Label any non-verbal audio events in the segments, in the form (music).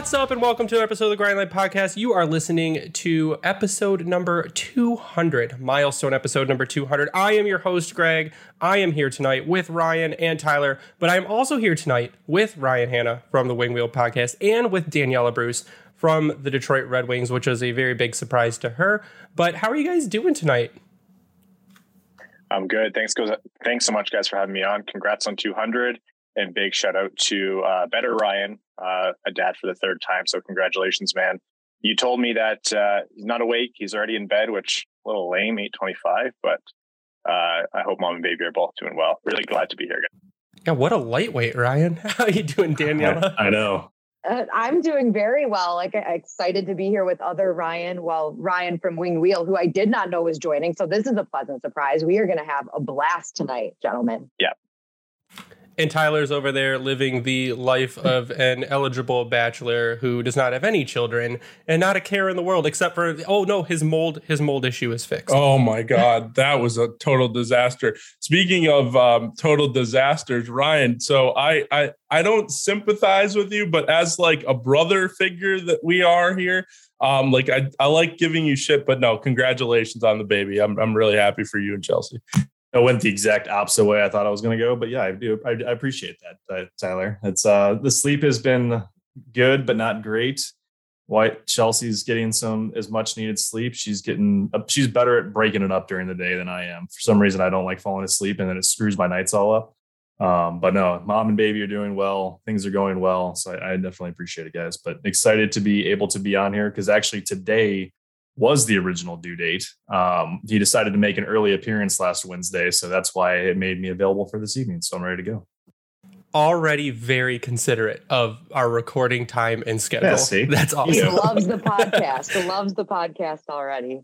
What's up, and welcome to an episode of the Grindline Podcast. You are listening to episode number 200, milestone episode number 200. I am your host, Greg. I am here tonight with Ryan and Tyler, but I'm also here tonight with Ryan Hana from the Winged Wheel Podcast and with Daniella Bruce from the Detroit Red Wings, which was a very big surprise to her. But how are you guys doing tonight? I'm good. Thanks. Thanks so much, guys, for having me on. Congrats on 200 and big shout out to uh, Better Ryan, uh, a dad for the third time. So congratulations, man. You told me that uh, he's not awake; he's already in bed, which a little lame, eight twenty-five. But uh, I hope mom and baby are both doing well. Really glad to be here. Again. Yeah, what a lightweight, Ryan. (laughs) How are you doing, Daniella? I, (laughs) I know. Uh, I'm doing very well. Like excited to be here with other Ryan. Well, Ryan from Winged Wheel, who I did not know was joining. So this is a pleasant surprise. We are going to have a blast tonight, gentlemen. Yeah, and Tyler's over there living the life of an eligible bachelor who does not have any children and not a care in the world except for oh no, his mold his mold issue is fixed. Oh my god, that was a total disaster. Speaking of um, total disasters, Ryan. So I I I don't sympathize with you, but as like a brother figure that we are here, um, like I, I like giving you shit, but no, congratulations on the baby. I'm I'm really happy for you and Chelsea. I went the exact opposite way I thought I was going to go, but yeah, I do. I, I appreciate that, uh, Tyler. It's uh, the sleep has been good, but not great. White Chelsea's getting some as much needed sleep. She's getting she's better at breaking it up during the day than I am. For some reason, I don't like falling asleep, and then it screws my nights all up. Um, but no, mom and baby are doing well. Things are going well, so I, I definitely appreciate it, guys. But excited to be able to be on here because actually today was the original due date. Um, he decided to make an early appearance last Wednesday, so that's why it made me available for this evening. So I'm ready to go. Already very considerate of our recording time and schedule. Yeah, (laughs) That's awesome. He loves the podcast. He (laughs) loves the podcast already.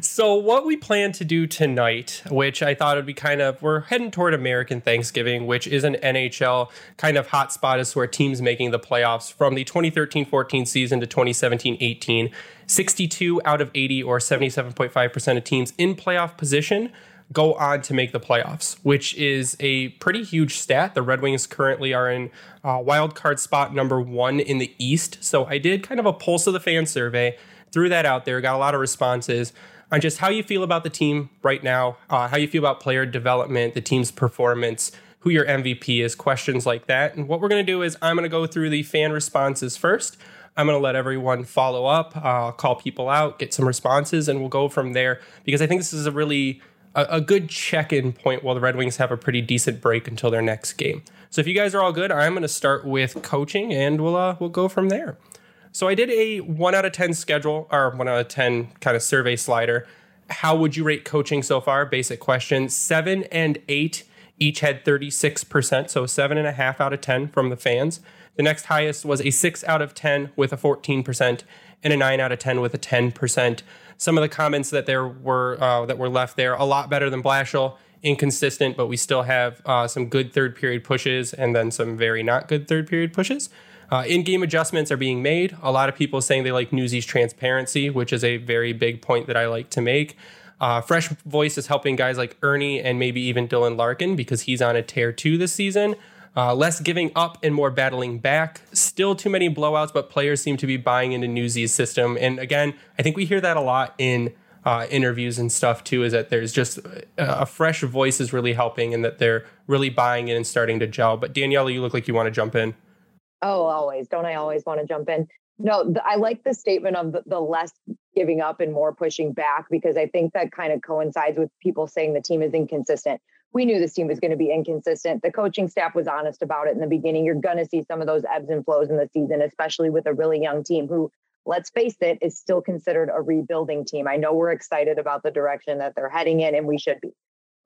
So, what we plan to do tonight, which I thought would be kind of, we're heading toward American Thanksgiving, which is an NHL kind of hotspot as where teams making the playoffs from the 2013 14 season to 2017 18. 62 out of 80 or 77.5% of teams in playoff position go on to make the playoffs, which is a pretty huge stat. The Red Wings currently are in uh, wild card spot number one in the East. So I did kind of a pulse of the fan survey threw that out there, got a lot of responses on just how you feel about the team right now, uh, how you feel about player development, the team's performance, who your MVP is, questions like that. And what we're going to do is I'm going to go through the fan responses first. I'm going to let everyone follow up, uh, call people out, get some responses, and we'll go from there because I think this is a really a, a good check-in point while the Red Wings have a pretty decent break until their next game. So if you guys are all good, I'm going to start with coaching, and we'll uh, we'll go from there. So I did a one out of 10 schedule or one out of 10 kind of survey slider. How would you rate coaching so far? Basic question. Seven and eight each had 36%, so seven and a half out of 10 from the fans. The next highest was a six out of 10 with a 14%, and a nine out of 10 with a 10%. Some of the comments that there were uh, that were left there a lot better than Blashill, inconsistent, but we still have uh, some good third period pushes and then some very not good third period pushes. Uh, in-game adjustments are being made. A lot of people saying they like Newsy's transparency, which is a very big point that I like to make. Uh, fresh voice is helping guys like Erne and maybe even Dylan Larkin because he's on a tear too this season. Uh, less giving up and more battling back. Still too many blowouts, but players seem to be buying into Newsy's system. And again, I think we hear that a lot in uh, interviews and stuff too. Is that there's just a, a fresh voice is really helping, and that they're really buying in and starting to gel. But Danielle, you look like you want to jump in. Oh, always. Don't I always want to jump in? No, the, I like the statement of the, the less giving up and more pushing back because I think that kind of coincides with people saying the team is inconsistent we knew this team was going to be inconsistent. The coaching staff was honest about it in the beginning. You're going to see some of those ebbs and flows in the season, especially with a really young team who, let's face it, is still considered a rebuilding team. I know we're excited about the direction that they're heading in, and we should be.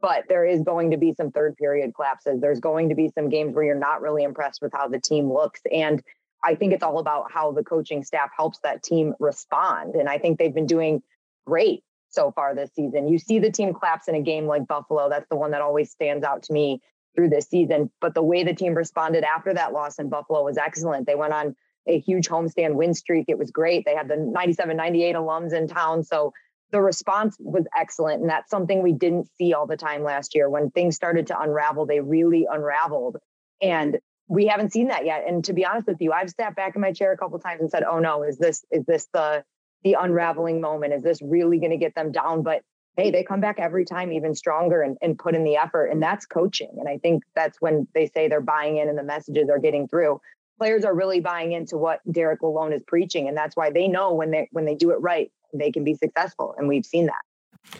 But there is going to be some third period collapses. There's going to be some games where you're not really impressed with how the team looks. And I think it's all about how the coaching staff helps that team respond. And I think they've been doing great so far this season. You see the team collapse in a game like Buffalo. That's the one that always stands out to me through this season. But the way the team responded after that loss in Buffalo was excellent. They went on a huge homestand win streak. It was great. They had the 97, 98 alums in town. So the response was excellent. And that's something we didn't see all the time last year. When things started to unravel, they really unraveled. And we haven't seen that yet. And to be honest with you, I've sat back in my chair a couple times and said, "Oh no, is this is this the the unraveling moment. Is this really going to get them down? But hey, they come back every time even stronger and, and put in the effort. And that's coaching. And I think that's when they say they're buying in and the messages are getting through. Players are really buying into what Derek Lalonde is preaching. And that's why they know when they when they do it right, they can be successful. And we've seen that.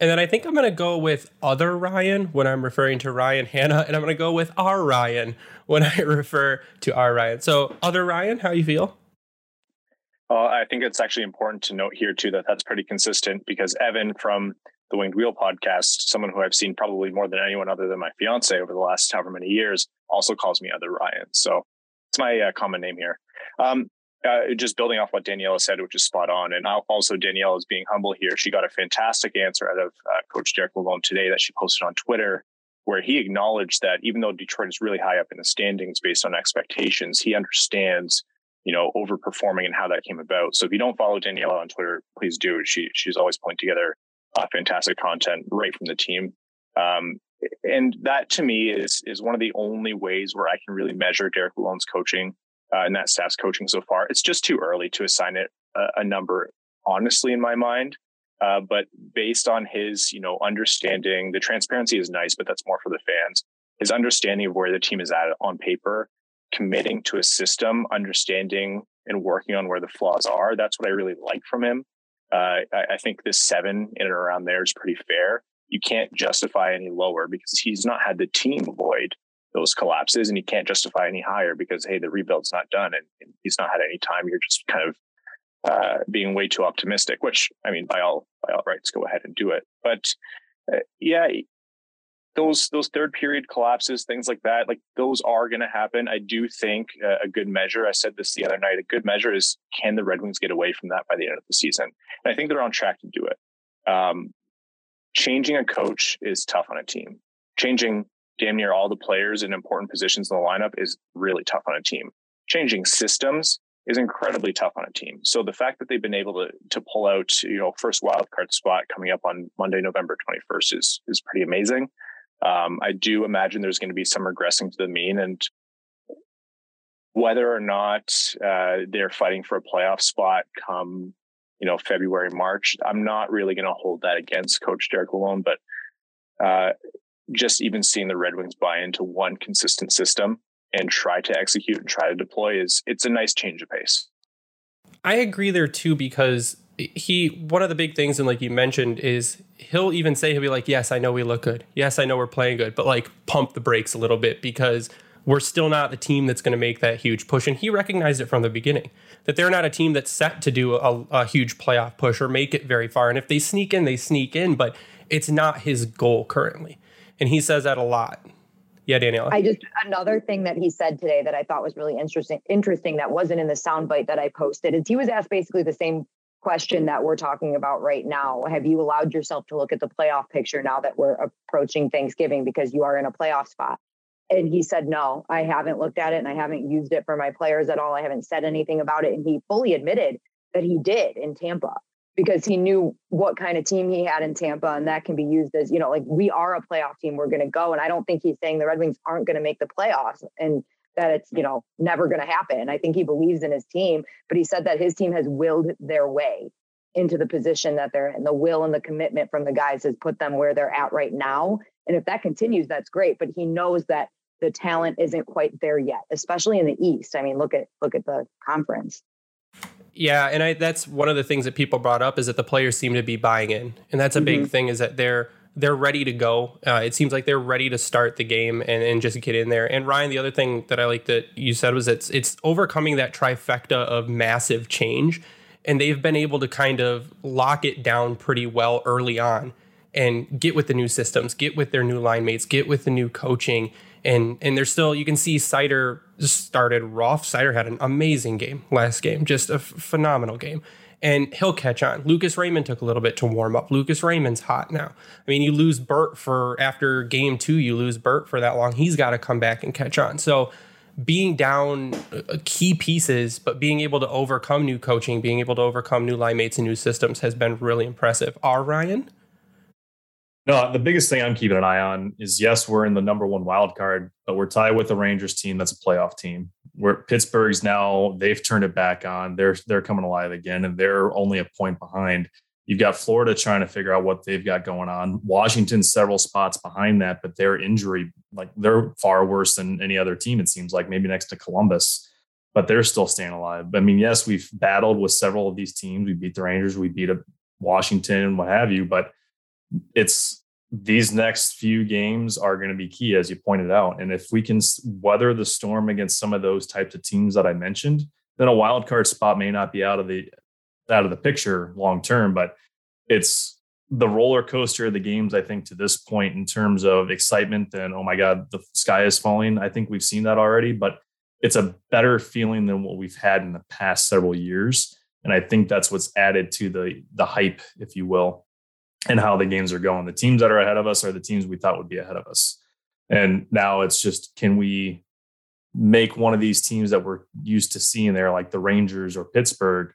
And then I think I'm going to go with other Ryan when I'm referring to Ryan Hana, and I'm going to go with our Ryan when I (laughs) refer to our Ryan. So, other Ryan, how you feel? I think it's actually important to note here too that that's pretty consistent because Evan from the Winged Wheel podcast, someone who I've seen probably more than anyone other than my fiance over the last however many years, also calls me Other Ryan. So it's my uh, common name here. Um, uh, just building off what Daniella said, which is spot on. And also, Danielle is being humble here. She got a fantastic answer out of uh, Coach Derek Lalonde today that she posted on Twitter, where he acknowledged that even though Detroit is really high up in the standings based on expectations, he understands you know, overperforming and how that came about. So if you don't follow Daniella on Twitter, please do. She she's always putting together uh, fantastic content right from the team. Um, and that to me is is one of the only ways where I can really measure Derek Lalonde's coaching uh, and that staff's coaching so far. It's just too early to assign it a, a number, honestly, in my mind. Uh, but based on his, you know, understanding, the transparency is nice, but that's more for the fans. His understanding of where the team is at on paper committing to a system, understanding and working on where the flaws are. That's what I really like from him. Uh, I, I, think this seven in and around there is pretty fair. You can't justify any lower because he's not had the team avoid those collapses, and you can't justify any higher because hey, the rebuild's not done and, and he's not had any time. You're just kind of uh, being way too optimistic. Which I mean, by all by all rights, go ahead and do it. But uh, yeah, those those third period collapses, things like that, like those are going to happen. I do think uh, a good measure. I said this the other night. A good measure is can the Red Wings get away from that by the end of the season? And I think they're on track to do it. Um, changing a coach is tough on a team. Changing damn near all the players in important positions in the lineup is really tough on a team. Changing systems is incredibly tough on a team. So the fact that they've been able to to pull out, you know, first wild card spot coming up on Monday, November 21st is is pretty amazing. Um, I do imagine there's going to be some regressing to the mean, and whether or not uh, they're fighting for a playoff spot come you know February March, I'm not really going to hold that against Coach Derek Lalonde, but uh, just even seeing the Red Wings buy into one consistent system and try to execute and try to deploy is it's a nice change of pace. I agree there too because he one of the big things and like you mentioned is he'll even say he'll be like yes i know we look good. Yes i know we're playing good. But like pump the brakes a little bit because we're still not the team that's going to make that huge push. And he recognized it from the beginning that they're not a team that's set to do a, a huge playoff push or make it very far. And if they sneak in they sneak in but it's not his goal currently. And he says that a lot. Yeah, Daniella. I just another thing that he said today that I thought was really interesting. Interesting that wasn't in the soundbite that I posted is he was asked basically the same question that we're talking about right now. Have you allowed yourself to look at the playoff picture now that we're approaching Thanksgiving because you are in a playoff spot? And he said, No, I haven't looked at it and I haven't used it for my players at all. I haven't said anything about it. And he fully admitted that he did in Tampa because he knew what kind of team he had in Tampa, and that can be used as you know, like we are a playoff team. We're going to go, and I don't think he's saying the Red Wings aren't going to make the playoffs, and that it's you know never going to happen. I think he believes in his team, but he said that his team has willed their way into the position that they're in. The will and the commitment from the guys has put them where they're at right now, and if that continues, that's great. But he knows that the talent isn't quite there yet, especially in the East. I mean, look at look at the conference. Yeah, and I, that's one of the things that people brought up is that the players seem to be buying in, and that's a mm-hmm. big thing. Is that they're they're ready to go. Uh, it seems like they're ready to start the game and, and just get in there. And Ryan, the other thing that I like that you said was it's it's overcoming that trifecta of massive change, and they've been able to kind of lock it down pretty well early on and get with the new systems, get with their new line mates, get with the new coaching, and and they're still you can see Seider started rough. Seider had an amazing game last game, just a f- phenomenal game. And he'll catch on. Lucas Raymond took a little bit to warm up. Lucas Raymond's hot now. I mean, you lose Bert for after game two, you lose Bert for that long. He's got to come back and catch on. So being down uh, key pieces, but being able to overcome new coaching, being able to overcome new line mates and new systems has been really impressive. Our Ryan? No, the biggest thing I'm keeping an eye on is yes, we're in the number one wild card, but we're tied with the Rangers team that's a playoff team. Where Pittsburgh's now they've turned it back on. They're they're coming alive again, and they're only a point behind. You've got Florida trying to figure out what they've got going on. Washington several spots behind that, but their injury, like they're far worse than any other team. It seems like maybe next to Columbus, but they're still staying alive. I mean, yes, we've battled with several of these teams. We beat the Rangers, we beat a Washington, and what have you, but it's these next few games are going to be key, as you pointed out. And if we can weather the storm against some of those types of teams that I mentioned, then a wild card spot may not be out of the out of the picture long term. But it's the roller coaster of the games, I think, to this point in terms of excitement and oh my God, the sky is falling. I think we've seen that already, but it's a better feeling than what we've had in the past several years. And I think that's what's added to the the hype, if you will and how the games are going. The teams that are ahead of us are the teams we thought would be ahead of us. And now it's just can we make one of these teams that we're used to seeing there, like the Rangers or Pittsburgh,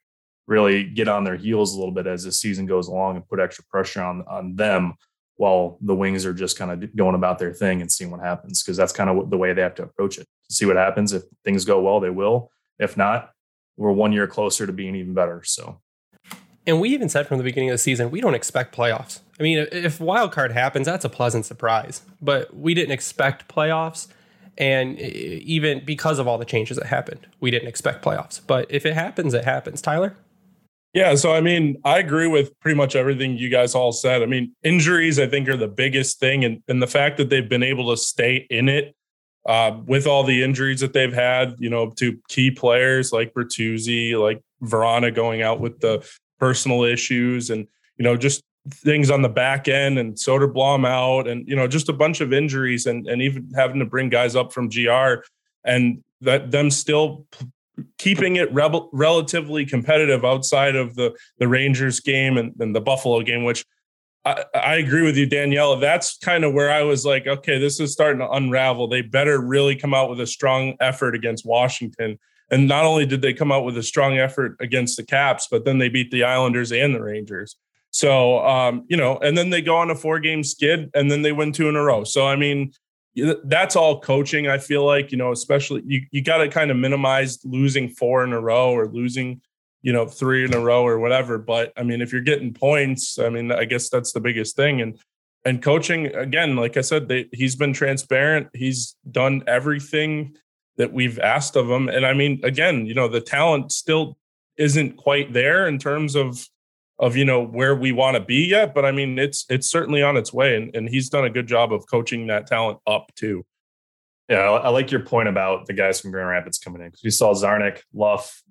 really get on their heels a little bit as the season goes along and put extra pressure on on them while the wings are just kind of going about their thing and seeing what happens because that's kind of the way they have to approach it to see what happens if things go well they will if not we're one year closer to being even better so and we even said from the beginning of the season, we don't expect playoffs. I mean, if wild card happens, that's a pleasant surprise. But we didn't expect playoffs, and even because of all the changes that happened, we didn't expect playoffs. But if it happens, it happens. Tyler. Yeah, so I mean, I agree with pretty much everything you guys all said. I mean, injuries I think are the biggest thing, and and the fact that they've been able to stay in it uh, with all the injuries that they've had, you know, to key players like Bertuzzi, like Vrana going out with the personal issues and you know just things on the back end and Soderblom out and you know just a bunch of injuries and and even having to bring guys up from GR and that them still keeping it rebel, relatively competitive outside of the the Rangers game and, and the Buffalo game which I, I agree with you Daniella. That's kind of where I was like okay this is starting to unravel. They better really come out with a strong effort against Washington and not only did they come out with a strong effort against the Caps, but then they beat the Islanders and the Rangers. So, um, you know, and then they go on a four game skid and then they win two in a row. So, I mean, that's all coaching. I feel like, you know, especially you, you got to kind of minimize losing four in a row or losing, you know, three in a row or whatever. But I mean, if you're getting points, I mean, I guess that's the biggest thing. And, and coaching again, like I said, they, he's been transparent. He's done everything that we've asked of them. And I mean, again, you know, the talent still isn't quite there in terms of of you know where we want to be yet, but I mean, it's it's certainly on its way, and, and he's done a good job of coaching that talent up too. Yeah, I, like your point about the guys from Grand Rapids coming in because we saw Czarnik, Luff,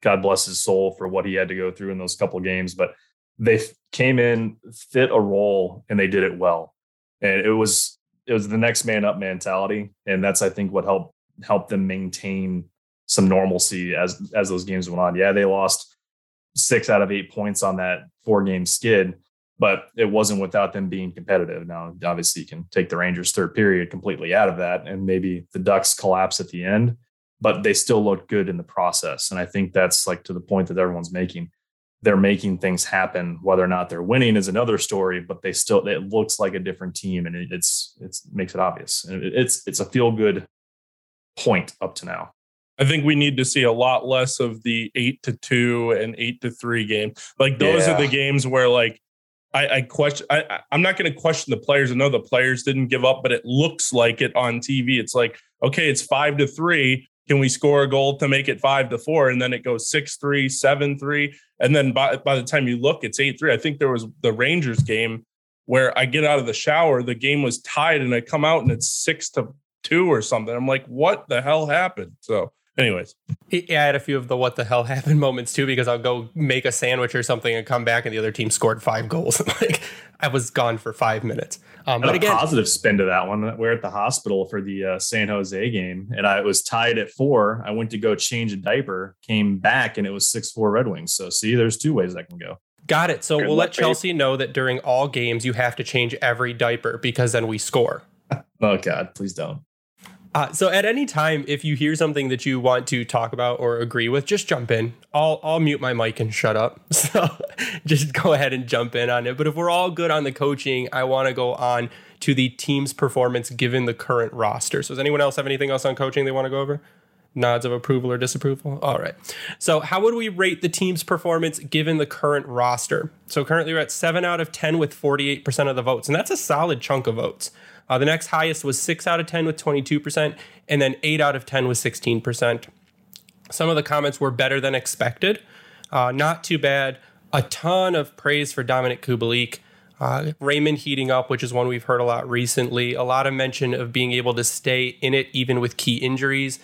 God bless his soul for what he had to go through in those couple games, but they came in, fit a role, and they did it well. And it was it was the next man up mentality, and that's I think what helped help them maintain some normalcy as as those games went on. Yeah, they lost six out of eight points on that four game skid, but it wasn't without them being competitive. Now, obviously, you can take the Rangers' third period completely out of that, and maybe the Ducks collapse at the end, but they still looked good in the process. And I think that's like to the point that everyone's making. they're making things happen. Whether or not they're winning is another story, but they still it looks like a different team, and it, it's it's makes it obvious. And it, it's it's a feel good point up to now. I think we need to see a lot less of the eight to two and eight to three game. Like those yeah. are the games where like I, I question. I, I'm not going to question the players. I know the players didn't give up, but it looks like it on TV. It's like okay, it's five to three. Can we score a goal to make it five to four? And then it goes six three, seven three, and then by by the time you look, it's eight three. I think there was the Rangers game where I get out of the shower, the game was tied, and I come out and it's six to two or something. I'm like, what the hell happened? So anyways. Yeah i had a few of the what the hell (laughs) happened moments too because i'll go make a sandwich or something and come back and the other team scored five goals. (laughs) Like i was gone for five minutes. Um, but again positive spin to that one we're at the hospital for the uh, san jose game and i was tied at four. I went to go change a diaper came back and it was six four red wings. So see there's two ways i can go. Got it. So Good we'll let chelsea know that during all games you have to change every diaper because then we score. (laughs) Oh god. Please don't uh, so at any time, if you hear something that you want to talk about or agree with, just jump in. I'll I'll mute my mic and shut up. (laughs) So just go ahead and jump in on it. But if we're all good on the coaching, I want to go on to the team's performance given the current roster. So does anyone else have anything else on coaching they want to go over? Nods of approval or disapproval? All right. So, how would we rate the team's performance given the current roster? So, currently we're at 7 out of 10 with 48% of the votes, and that's a solid chunk of votes. Uh, the next highest was 6 out of 10 with 22%, and then 8 out of 10 with 16%. Some of the comments were better than expected. Uh, not too bad. A ton of praise for Dominik Kubalik. Uh, Raymond heating up, which is one we've heard a lot recently. A lot of mention of being able to stay in it even with key injuries.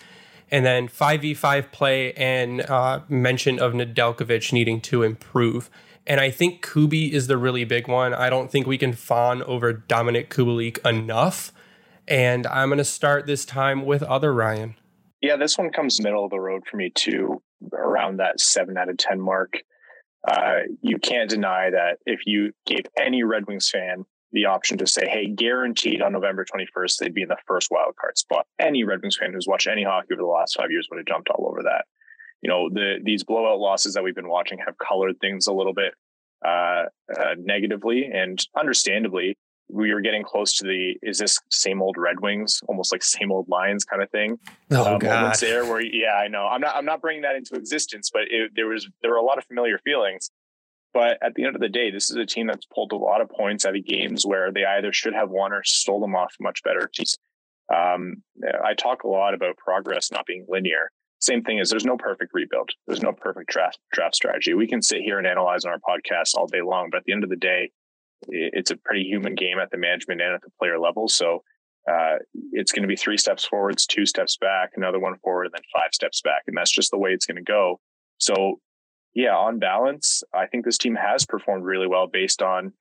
And then 5v5 play and uh, mention of Nedeljkovic needing to improve. And I think Kubi is the really big one. I don't think we can fawn over Dominik Kubalik enough. And I'm going to start this time with other Ryan. Yeah, this one comes middle of the road for me too, around that seven out of 10 mark. Uh, you can't deny that if you gave any Red Wings fan the option to say, hey, guaranteed on November 21st, they'd be in the first wild card spot. Any Red Wings fan who's watched any hockey over the last five years would have jumped all over that you know the these blowout losses that we've been watching have colored things a little bit uh, uh, negatively. And understandably we were getting close to the is this same old red wings almost like same old lions kind of thing oh um, god. there where yeah i know. I'm not i'm not bringing that into existence but it, there was there were a lot of familiar feelings. But at the end of the day this is a team that's pulled a lot of points out of games where they either should have won or stole them off much better teams. Um, i talk a lot about progress not being linear same thing is there's no perfect rebuild. There's no perfect draft draft strategy. We can sit here and analyze on our podcast all day long, but at the end of the day, it's a pretty human game at the management and at the player level. So uh, it's going to be three steps forwards, two steps back, another one forward, and then five steps back, and that's just the way it's going to go. So, yeah, on balance, I think this team has performed really well based on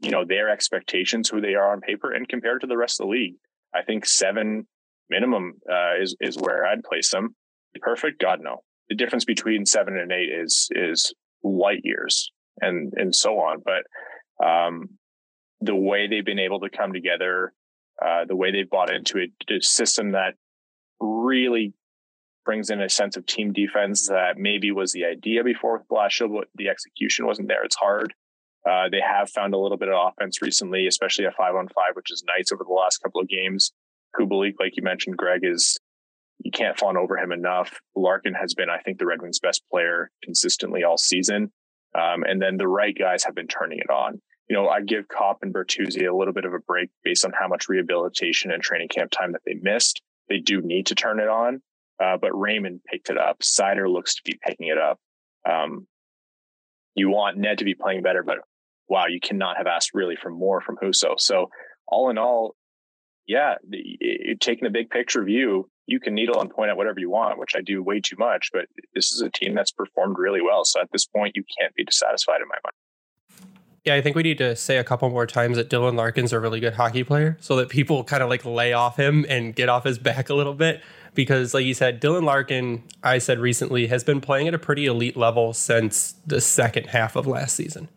you know their expectations, who they are on paper, and compared to the rest of the league. I think seven minimum uh, is is where I'd place them perfect? God, no. The difference between seven and eight is is light years and and so on. But um, the way they've been able to come together, uh, the way they've bought into a system that really brings in a sense of team defense that maybe was the idea before with Blashill, but the execution wasn't there. It's hard. Uh, they have found a little bit of offense recently, especially a five on five, which is nice over the last couple of games. Kubalik, like you mentioned, Greg, is you can't fawn over him enough. Larkin has been, I think, the Red Wings' best player consistently all season. Um, and then the right guys have been turning it on. You know, I give Copp and Bertuzzi a little bit of a break based on how much rehabilitation and training camp time that they missed. They do need to turn it on, uh, but Raymond picked it up. Seider looks to be picking it up. Um, you want Ned to be playing better, but wow, you cannot have asked really for more from Husso. So all in all, yeah, the, taking a big picture view, you can needle and point at whatever you want, which I do way too much. But this is a team that's performed really well. So at this point, you can't be dissatisfied in my mind. Yeah, I think we need to say a couple more times that Dylan Larkin's a really good hockey player so that people kind of like lay off him and get off his back a little bit. Because, like you said, Dylan Larkin, I said recently, has been playing at a pretty elite level since the second half of last season.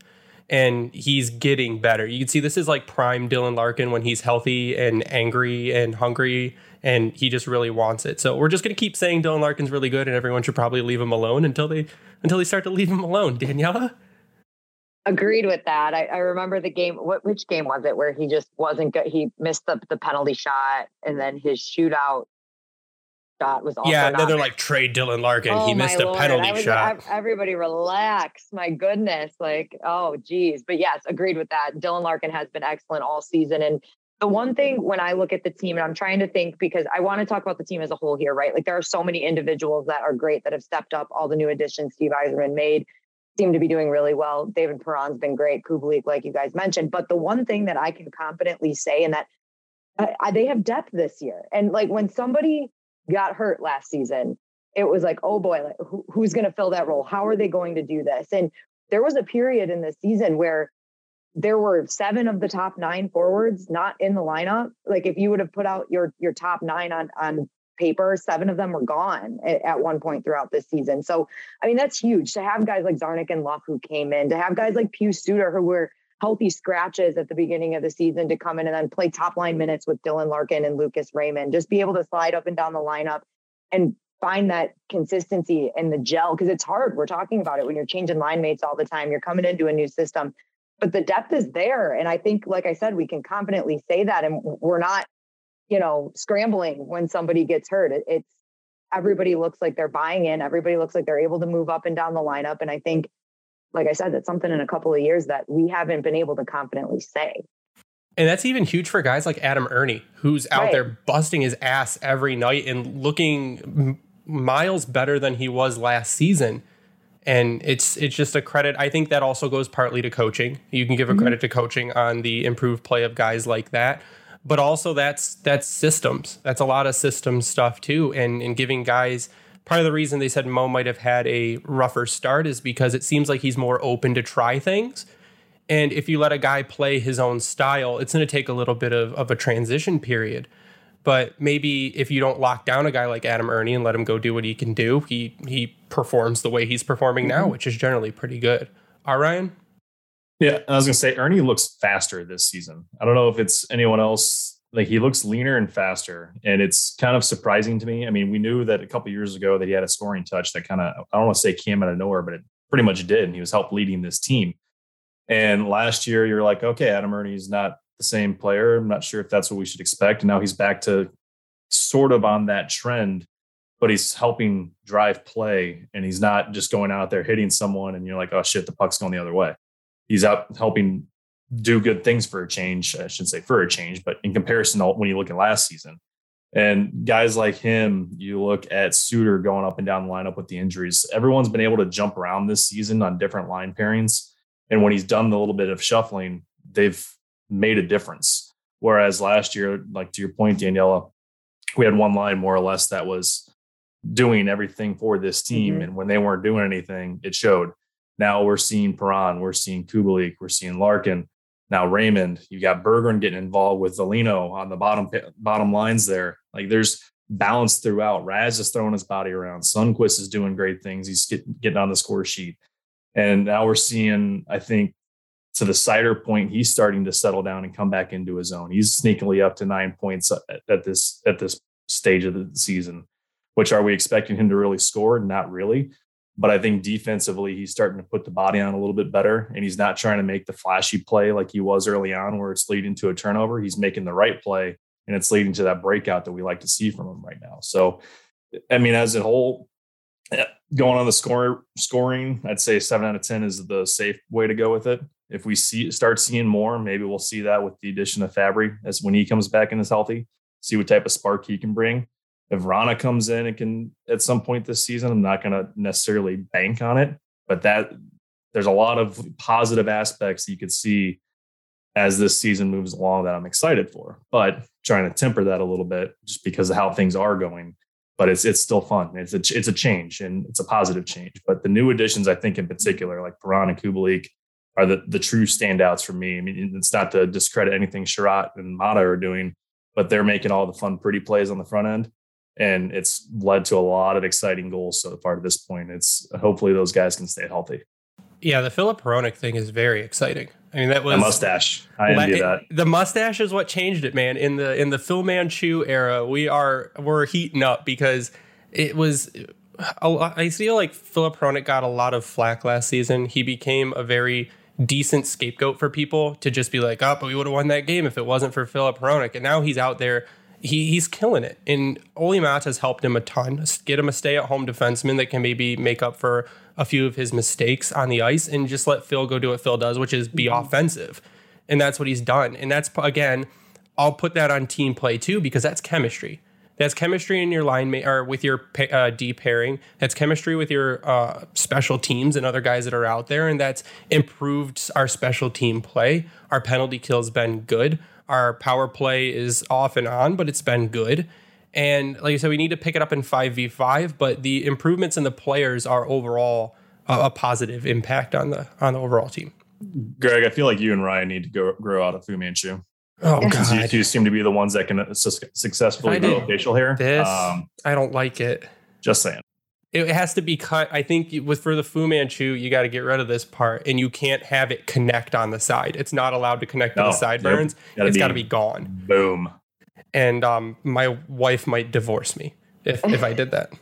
and he's getting better. You can see this is like prime Dylan Larkin when he's healthy and angry and hungry and he just really wants it. So we're just going to keep saying Dylan Larkin's really good and everyone should probably leave him alone until they until they start to leave him alone. Daniella? Agreed with that. I, I remember the game. What which game was it where he just wasn't good? He missed the the penalty shot, and then his shootout shot was also yeah. They're like trade Dylan Larkin. Oh, he missed a penalty was, shot. Everybody relax. My goodness. Like oh geez. But yes, agreed with that. Dylan Larkin has been excellent all season, and the one thing when I look at the team, and I'm trying to think because I want to talk about the team as a whole here, right? Like there are so many individuals that are great that have stepped up. All the new additions Steve Yzerman made seem to be doing really well. David Perron's been great. Kubalik, like you guys mentioned. But the one thing that I can confidently say, and that uh, they have depth this year. And like when somebody got hurt last season, it was like, oh boy, like, who, who's going to fill that role? How are they going to do this? And there was a period in the season where there were seven of the top nine forwards not in the lineup. Like if you would have put out your your top nine on on paper, seven of them were gone at, at, one point throughout this season. So, I mean, that's huge to have guys like Czarnik and Luff who came in, to have guys like Pius Suter who were healthy scratches at the beginning of the season to come in and then play top line minutes with Dylan Larkin and Lucas Raymond, just be able to slide up and down the lineup and find that consistency and the gel because it's hard. We're talking about it when you're changing line mates all the time, you're coming into a new system. But the depth is there. And I think, like I said, we can confidently say that. And we're not you know, scrambling when somebody gets hurt. It, it's everybody looks like they're buying in. Everybody looks like they're able to move up and down the lineup. And I think, like I said, that's something in a couple of years that we haven't been able to confidently say. And that's even huge for guys like Adam Erne, who's out right. there busting his ass every night and looking miles better than he was last season. And it's it's just a credit. I think that also goes partly to coaching. You can give a mm-hmm. credit to coaching on the improved play of guys like that but also that's that's systems. That's a lot of systems stuff too, and and giving guys. Part of the reason they said Mo might have had a rougher start is because it seems like he's more open to try things. And if you let a guy play his own style, it's going to take a little bit of, of a transition period. But maybe if you don't lock down a guy like Adam Erne and let him go do what he can do, he he performs the way he's performing now, mm-hmm. which is generally pretty good. All right, Ryan? Yeah, I was gonna say Erne looks faster this season. I don't know if it's anyone else. Like he looks leaner and faster, and it's kind of surprising to me. I mean, we knew that a couple years ago that he had a scoring touch that kind of I don't want to say came out of nowhere, but it pretty much did, and he was helped leading this team. And last year, you're like, okay, Adam Erne's not the same player. I'm not sure if that's what we should expect. And now he's back to sort of on that trend, but he's helping drive play, and he's not just going out there hitting someone, and you're like, oh shit, the puck's going the other way he's out helping do good things for a change. I shouldn't say for a change, but in comparison to when you look at last season. And guys like him, you look at Suter going up and down the lineup with the injuries. Everyone's been able to jump around this season on different line pairings. And when he's done the little bit of shuffling, they've made a difference. Whereas last year, like to your point, Daniella, we had one line more or less that was doing everything for this team. Mm-hmm. And when they weren't doing anything, it showed. Now we're seeing Perron, we're seeing Kubalik, we're seeing Larkin. Now Raymond, you got Berggren getting involved with Veleno on the bottom bottom lines there. Like there's balance throughout. Raz is throwing his body around. Sundqvist is doing great things. He's getting, getting on the score sheet. And now we're seeing, I think, to the Seider point, he's starting to settle down and come back into his own. He's sneakily up to nine points at, at this at this stage of the season. Which are we expecting him to really score? Not really. But I think defensively, he's starting to put the body on a little bit better, and he's not trying to make the flashy play like he was early on, where it's leading to a turnover. He's making the right play, and it's leading to that breakout that we like to see from him right now. So, I mean, as a whole, eh, going on the score scoring, I'd say seven out of ten is the safe way to go with it. If we see start seeing more, maybe we'll see that with the addition of Fabbri as when he comes back and is healthy. See what type of spark he can bring if Vrana comes in and can at some point this season, I'm not going to necessarily bank on it, but that there's a lot of positive aspects you could see as this season moves along that I'm excited for. But trying to temper that a little bit just because of how things are going. But it's it's still fun. It's a it's a change and it's a positive change. But the new additions, I think in particular, like Perron and Kubalik, are the the true standouts for me. I mean, it's not to discredit anything Chiarot and Maatta are doing, but they're making all the fun, pretty plays on the front end and it's led to a lot of exciting goals so far to this point. It's hopefully those guys can stay healthy. Yeah, the Filip Hronek thing is very exciting. I mean, that was the mustache. I envy that. The mustache is what changed it, man. In the in the Phil Manchu era, we are we're heating up because it was. I feel like Filip Hronek got a lot of flack last season. He became a very decent scapegoat for people to just be like, "Oh, but we would have won that game if it wasn't for Filip Hronek." And now he's out there he, he's killing it. And Olli has helped him a ton. Get him a stay at home defenseman that can maybe make up for a few of his mistakes on the ice and just let Phil go do what Phil does, which is be mm-hmm. offensive. And that's what he's done. And that's, again, I'll put that on team play too, because that's chemistry. That's chemistry in your line or with your uh, D pairing. That's chemistry with your uh, special teams and other guys that are out there. And that's improved our special team play. Our penalty kill's been good. Our power play is off and on, but it's been good. And like I said, we need to pick it up in 5v5, but the improvements in the players are overall a, a positive impact on the on the overall team. Greg, I feel like you and Ryan need to go grow out of Fu Manchu. Oh god, you two seem to be the ones that can su- successfully grow facial hair. This, um, I don't like it. Just saying it has to be cut. I think with for the Fu Manchu, you got to get rid of this part, and you can't have it connect on the side. It's not allowed to connect no, to the sideburns. Yep. It's got to be gone. Boom. And um, my wife might divorce me if if I did that. (laughs)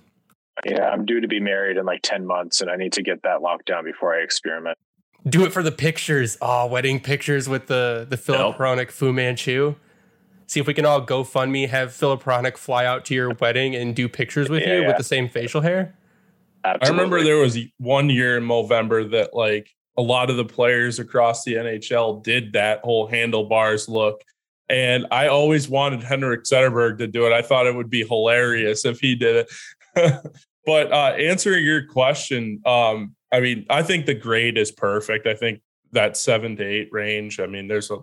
Yeah, I'm due to be married in like ten months, and I need to get that locked down before I experiment. Do it for the pictures. Oh, wedding pictures with the the Filip nope. Hronek Fu Manchu. See if we can all GoFundMe, have Filip Hronek fly out to your wedding and do pictures with yeah, you yeah. with the same facial hair. Absolutely. I remember there was one year in November that like a lot of the players across the NHL did that whole handlebars look. And I always wanted Henrik Zetterberg to do it. I thought it would be hilarious if he did it. (laughs) but uh, answering your question, um, I mean, I think the grade is perfect. I think that seven to eight range. I mean, there's a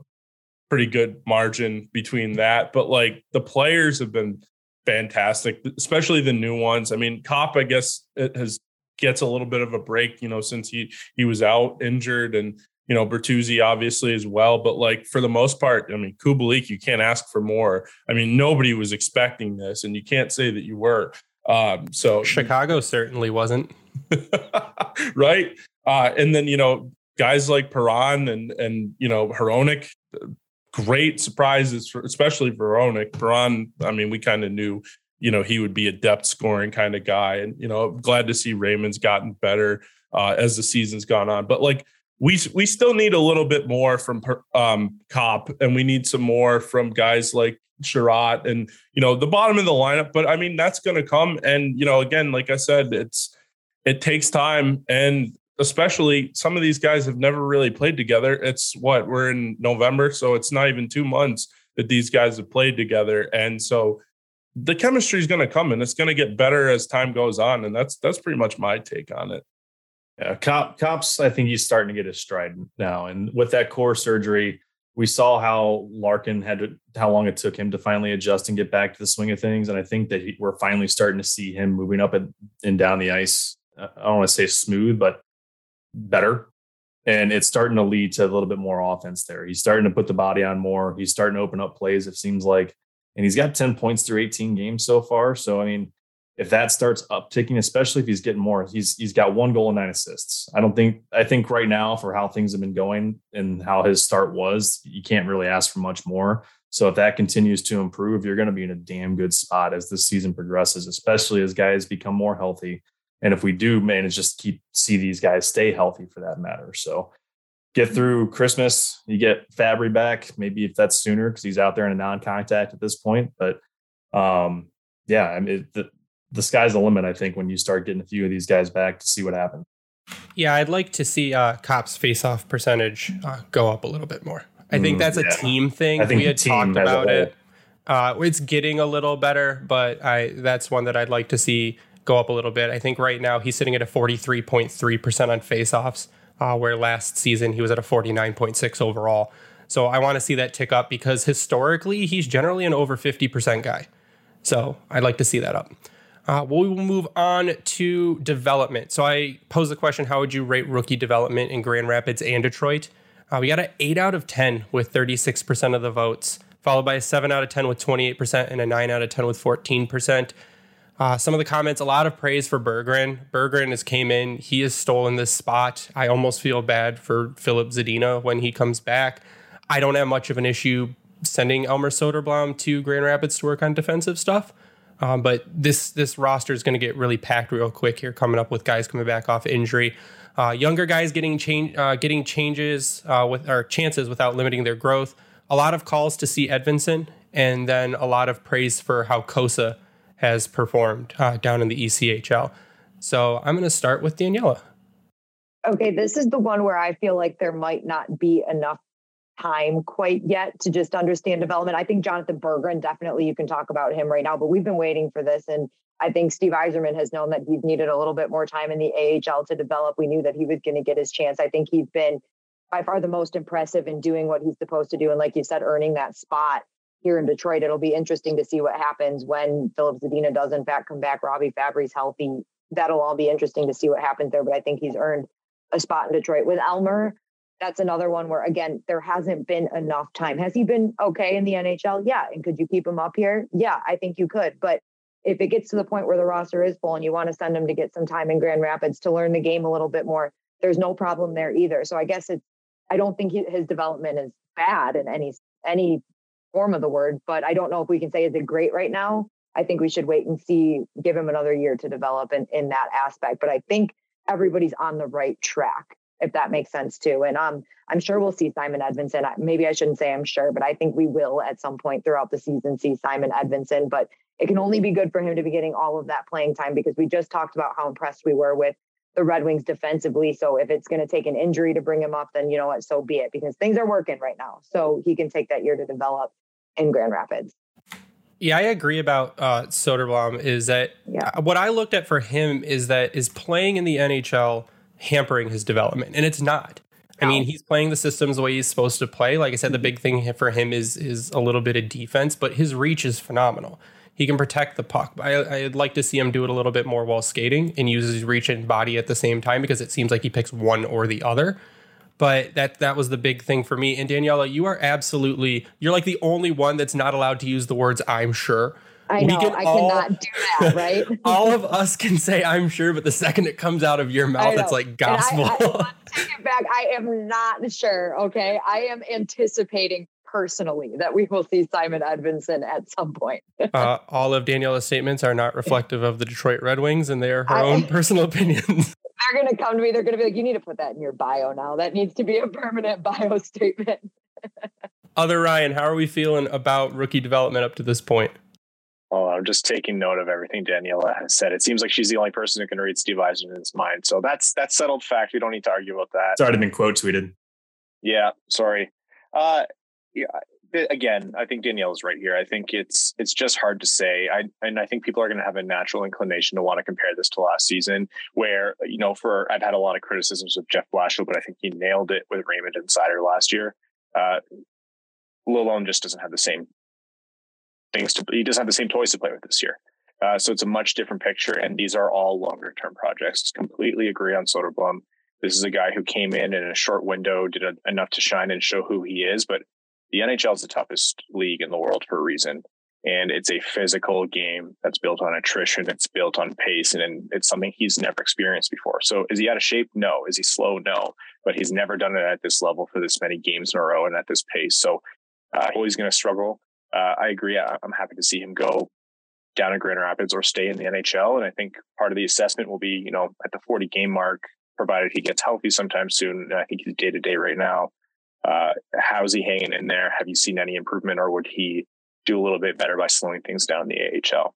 pretty good margin between that. But like the players have been fantastic, especially the new ones. I mean, Copp, I guess, it has gets a little bit of a break, you know, since he he was out injured, and you know Bertuzzi obviously as well. But like for the most part, I mean, Kubalik, you can't ask for more. I mean, nobody was expecting this, and you can't say that you were. Um, so Chicago certainly wasn't, (laughs) right? Uh, and then you know guys like Perron and and you know Hronek, great surprises, for, especially Veronic. Perron, I mean, we kind of knew, you know, he would be a depth scoring kind of guy. And, you know, glad to see Raymond's gotten better uh, as the season's gone on. But like, we, we still need a little bit more from um, Copp, and we need some more from guys like Chiarot and you know the bottom of the lineup. But I mean that's going to come, and you know again, like I said, it's it takes time, and especially some of these guys have never really played together. It's what we're in November, so it's not even two months that these guys have played together, and so the chemistry is going to come and it's going to get better as time goes on, and that's that's pretty much my take on it. Yeah, Copp, Copp's. I think he's starting to get his stride now, and with that core surgery, we saw how Larkin had to, how long it took him to finally adjust and get back to the swing of things, and I think that he, we're finally starting to see him moving up and, and down the ice. I don't want to say smooth, but better. And it's starting to lead to a little bit more offense there. He's starting to put the body on more. He's starting to open up plays, it seems like. And he's got 10 points through 18 games so far. So, I mean, if that starts upticking, especially if he's getting more, he's he's got one goal and nine assists. I don't think I think right now for how things have been going and how his start was, you can't really ask for much more. So if that continues to improve, you're going to be in a damn good spot as the season progresses, especially as guys become more healthy and if we do manage just keep see these guys stay healthy for that matter. So get mm-hmm. through Christmas, you get Fabbri back, maybe if that's sooner because he's out there in a non-contact at this point. But um, yeah, I mean the the sky's the limit, I think, when you start getting a few of these guys back to see what happens. Yeah, I'd like to see uh, Copp's face-off percentage uh, go up a little bit more. I think mm, that's a yeah. team thing. we had talked about it. Uh, it's getting a little better, but I that's one that I'd like to see go up a little bit. I think right now he's sitting at a 43.3% on faceoffs, uh, where last season he was at a 49.6 overall. So I want to see that tick up because historically he's generally an over 50% guy. So I'd like to see that up. Uh, we will move on to development. So I pose the question how would you rate rookie development in Grand Rapids and Detroit? Uh, we got an 8 out of 10 with 36% of the votes, followed by a 7 out of 10 with 28% and a 9 out of 10 with 14%. Uh, some of the comments, a lot of praise for Berggren. Berggren has came in. He has stolen this spot. I almost feel bad for Filip Zadina when he comes back. I don't have much of an issue sending Elmer Soderblom to Grand Rapids to work on defensive stuff. Um, but this this roster is going to get really packed real quick here, coming up with guys coming back off injury. Uh, younger guys getting change, uh, getting changes uh, with or chances without limiting their growth. A lot of calls to see Edvinsson, and then a lot of praise for how Cossa has performed uh, down in the ECHL. So I'm going to start with Daniela. Okay, this is the one where I feel like there might not be enough time quite yet to just understand development. I think Jonathan Berggren, definitely you can talk about him right now, but we've been waiting for this. And I think Steve Yzerman has known that he's needed a little bit more time in the AHL to develop. We knew that he was going to get his chance. I think he's been by far the most impressive in doing what he's supposed to do. And like you said, earning that spot here in Detroit. It'll be interesting to see what happens when Filip Zadina does in fact come back. Robbie Fabbri's healthy. That'll all be interesting to see what happens there. But I think he's earned a spot in Detroit. With Elmer, that's another one where again there hasn't been enough time. Has he been okay in the NHL? Yeah. And could you keep him up here? Yeah, I think you could. But if it gets to the point where the roster is full and you want to send him to get some time in Grand Rapids to learn the game a little bit more, there's no problem there either. So I guess it's I don't think he, his development is bad in any any form of the word, but I don't know if we can say is it great right now. I think we should wait and see, give him another year to develop in, in that aspect. But I think everybody's on the right track, if that makes sense too. And um, I'm sure we'll see Simon Edvinsson. Maybe I shouldn't say I'm sure, but I think we will at some point throughout the season see Simon Edvinsson. But it can only be good for him to be getting all of that playing time because we just talked about how impressed we were with the Red Wings defensively. So if it's going to take an injury to bring him up, then you know what, so be it because things are working right now. So he can take that year to develop in Grand Rapids. Yeah, I agree about uh, Soderblom. Is that yeah. what I looked at for him is that is playing in the NHL hampering his development, and it's not. I mean, he's playing the systems the way he's supposed to play. Like I said, the mm-hmm. big thing for him is is a little bit of defense, but his reach is phenomenal. He can protect the puck. I, I'd like to see him do it a little bit more while skating and use his reach and body at the same time because it seems like he picks one or the other but that that was the big thing for me. And Daniella, you are absolutely you're like the only one that's not allowed to use the words "I'm sure." I know I all, cannot do that, (laughs) right? all of us can say "I'm sure," but the second it comes out of your mouth, it's like gospel. I, I, take it back. I am not sure. Okay, I am anticipating personally that we will see Simon Edvinsson at some point. uh, all of Daniella's statements are not reflective of the Detroit Red Wings, and they are her I, own personal opinions (laughs) they're going to come to me. They're going to be like, you need to put that in your bio now. That needs to be a permanent (laughs) bio statement. Other Ryan, how are we feeling about rookie development up to this point? Oh, I'm just taking note of everything Daniella has said. It seems like she's the only person who can read Steve Yzerman's mind. So that's that's settled fact. We don't need to argue about that. It's already been quote tweeted. Yeah, sorry. Uh, yeah, again, I think Danielle's right here. I think it's it's just hard to say. I and I think people are going to have a natural inclination to want to compare this to last season, where you know, for I've had a lot of criticisms of Jeff Blashill, but I think he nailed it with Raymond and Seider last year. Uh, Lalonde just doesn't have the same things to. He doesn't have the same toys to play with this year. Uh, so it's a much different picture, and these are all longer term projects. Completely agree on Soderblom. This is a guy who came in in a short window, did a, enough to shine and show who he is, but the NHL is the toughest league in the world for a reason. And it's a physical game that's built on attrition. It's built on pace, and it's something he's never experienced before. So, is he out of shape? No. Is he slow? No. But he's never done it at this level for this many games in a row and at this pace. So, uh, always going to struggle. Uh, I agree. I'm happy to see him go down in Grand Rapids or stay in the NHL. And I think part of the assessment will be, you know, at the 40 game mark, provided he gets healthy sometime soon. And I think he's day to day right now. Uh, how's he hanging in there? Have you seen any improvement, or would he do a little bit better by slowing things down in the AHL?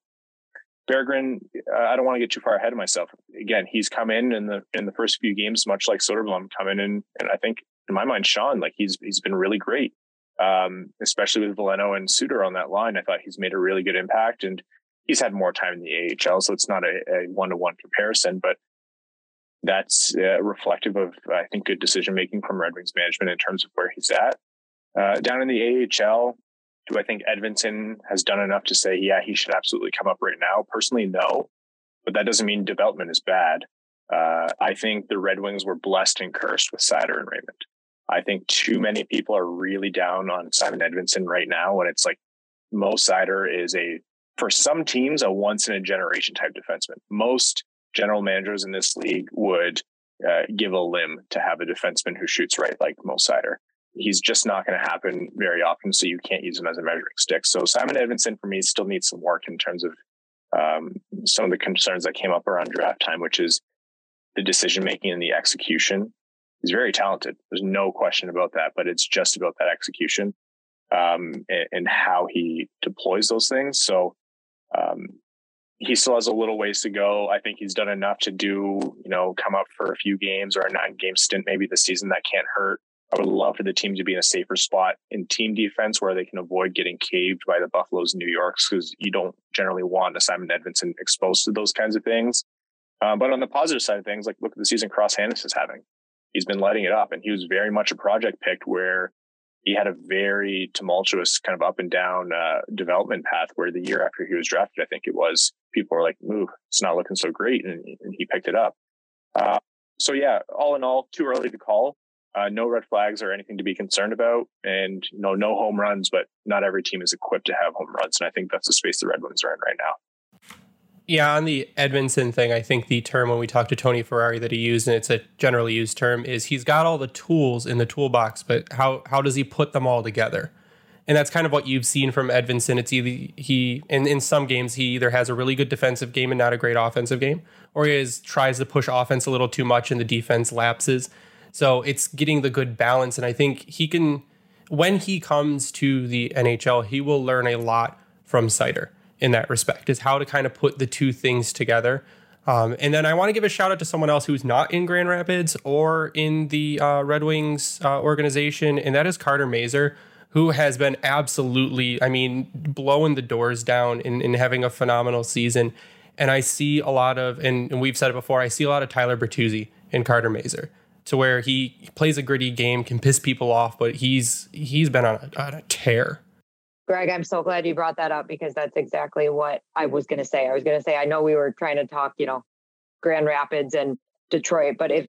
Berggren, uh, I don't want to get too far ahead of myself. Again, he's come in in the in the first few games, much like Soderblom, come in and and I think in my mind, Sean, like he's he's been really great, um, especially with Veleno and Suter on that line. I thought he's made a really good impact, and he's had more time in the AHL, so it's not a one to one comparison. But that's uh, reflective of, I think, good decision making from Red Wings management in terms of where he's at. Uh, down in the AHL, do I think Edvinsson has done enough to say, yeah, he should absolutely come up right now? Personally, no. But that doesn't mean development is bad. Uh, I think the Red Wings were blessed and cursed with Seider and Raymond. I think too many people are really down on Simon Edvinsson right now when it's like Mo Seider is a for some teams a once in a generation type defenseman. Most general managers in this league would uh, give a limb to have a defenseman who shoots right like Mo Seider. He's just not going to happen very often, so you can't use him as a measuring stick. So Simon Edvinsson for me still needs some work in terms of um, some of the concerns that came up around draft time, which is the decision making and the execution. He's very talented. There's no question about that, but it's just about that execution um, and, and, how he deploys those things. So um, he still has a little ways to go. I think he's done enough to do, you know, come up for a few games or a nine game stint maybe this season that can't hurt. I would love for the team to be in a safer spot in team defense where they can avoid getting caved by the Buffaloes and New Yorks because you don't generally want a Simon Edvinsson exposed to those kinds of things. Um, but on the positive side of things, like look at the season Cross Hanas is having. He's been letting it up and he was very much a project pick where he had a very tumultuous kind of up and down uh, development path where the year after he was drafted, I think it was, people were like, "Move, it's not looking so great," and, and he picked it up. Uh, so yeah, all in all, too early to call. Uh, no red flags or anything to be concerned about, and you know, no home runs. But not every team is equipped to have home runs, and I think that's the space the Red Wings are in right now. Yeah, on the Edvinsson thing, I think the term when we talked to Tony Ferrari that he used, and it's a generally used term, is he's got all the tools in the toolbox, but how how does he put them all together? And that's kind of what you've seen from Edvinsson. It's either he, in, in some games, he either has a really good defensive game and not a great offensive game, or he is, tries to push offense a little too much and the defense lapses. So it's getting the good balance. And I think he can, when he comes to the NHL, he will learn a lot from Seider in that respect is how to kind of put the two things together. Um, and then I want to give a shout out to someone else who's not in Grand Rapids or in the uh, Red Wings uh, organization, and that is Carter Mazur, who has been absolutely, I mean, blowing the doors down and, and having a phenomenal season. And I see a lot of, and, and, we've said it before, I see a lot of Tyler Bertuzzi in Carter Mazur to where he plays a gritty game, can piss people off, but he's he's been on a, on a tear Greg, I'm so glad you brought that up because that's exactly what I mm-hmm. was going to say. I was going to say, I know we were trying to talk, you know, Grand Rapids and Detroit, but if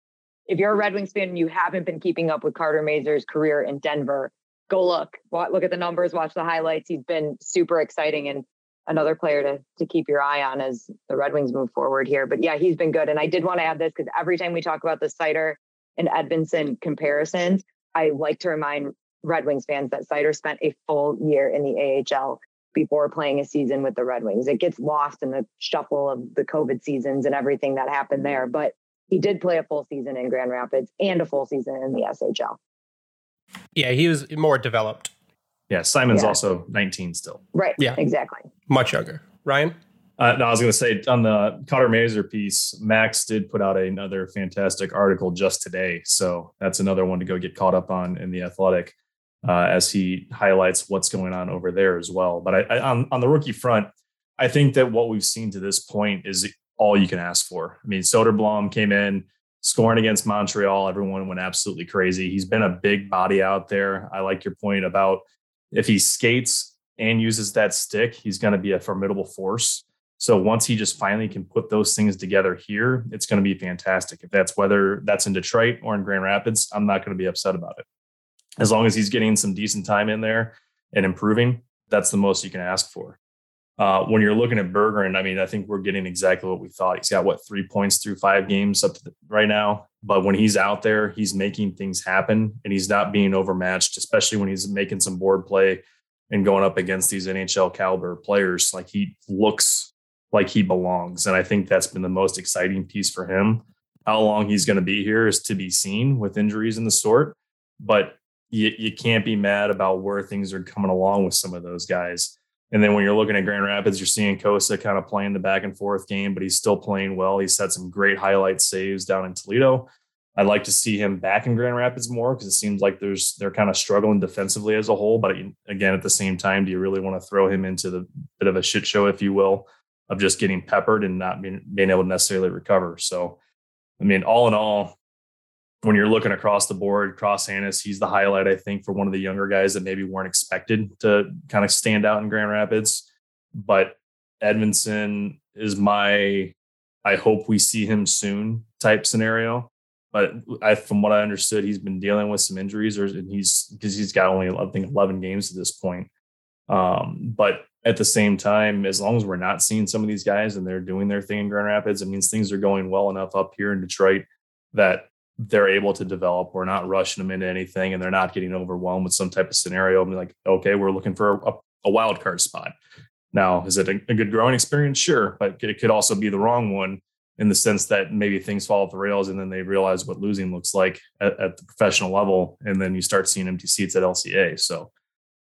if you're a Red Wings fan and you haven't been keeping up with Carter Mazur's career in Denver, go look, look at the numbers, watch the highlights. He's been super exciting and another player to to keep your eye on as the Red Wings move forward here. But yeah, he's been good. And I did want to add this because every time we talk about the Seider and Edvinsson comparisons, I like to remind Red Wings fans that Seider spent a full year in the AHL before playing a season with the Red Wings. It gets lost in the shuffle of the COVID seasons and everything that happened there, but he did play a full season in Grand Rapids and a full season in the SHL. Yeah, he was more developed. Yeah, Simon's yeah. also 19 still. Right. Yeah, exactly. Much younger. Ryan? Uh, no, I was going to say on the Carter Mazur piece, Max did put out another fantastic article just today. So that's another one to go get caught up on in the Athletic uh, as he highlights what's going on over there as well. But I, I, on, on the rookie front, I think that what we've seen to this point is all you can ask for. I mean, Soderblom came in scoring against Montreal. Everyone went absolutely crazy. He's been a big body out there. I like your point about if he skates and uses that stick, he's going to be a formidable force. So once he just finally can put those things together here, it's going to be fantastic. If that's whether that's in Detroit or in Grand Rapids, I'm not going to be upset about it as long as he's getting some decent time in there and improving, that's the most you can ask for. Uh, when you're looking at Berggren, I mean, I think we're getting exactly what we thought. He's got what three points through five games up to the, right now. But when he's out there, he's making things happen and he's not being overmatched, especially when he's making some board play and going up against these NHL caliber players. Like he looks like he belongs. And I think that's been the most exciting piece for him. How long he's going to be here is to be seen with injuries in the sort. But you, you can't be mad about where things are coming along with some of those guys. And then when you're looking at Grand Rapids, you're seeing Cossa kind of playing the back and forth game, but he's still playing well. He's had some great highlight saves down in Toledo. I'd like to see him back in Grand Rapids more because it seems like there's they're kind of struggling defensively as a whole. But again, at the same time, do you really want to throw him into the bit of a shit show, if you will, of just getting peppered and not being, being able to necessarily recover? So, I mean, all in all, when you're looking across the board, Cross Hanas, he's the highlight, I think, for one of the younger guys that maybe weren't expected to kind of stand out in Grand Rapids. But Edvinsson is my, I hope we see him soon type scenario. But I, from what I understood, he's been dealing with some injuries, or and he's because he's got only I think 11 games at this point. Um, but at the same time, as long as we're not seeing some of these guys and they're doing their thing in Grand Rapids, it means things are going well enough up here in Detroit that they're able to develop. We're not rushing them into anything and they're not getting overwhelmed with some type of scenario. I'm like, okay, we're looking for a, a wild card spot. Now, is it a, a, good growing experience? Sure, but it could also be the wrong one in the sense that maybe things fall off the rails and then they realize what losing looks like at, at the professional level. And then you start seeing empty seats at LCA. So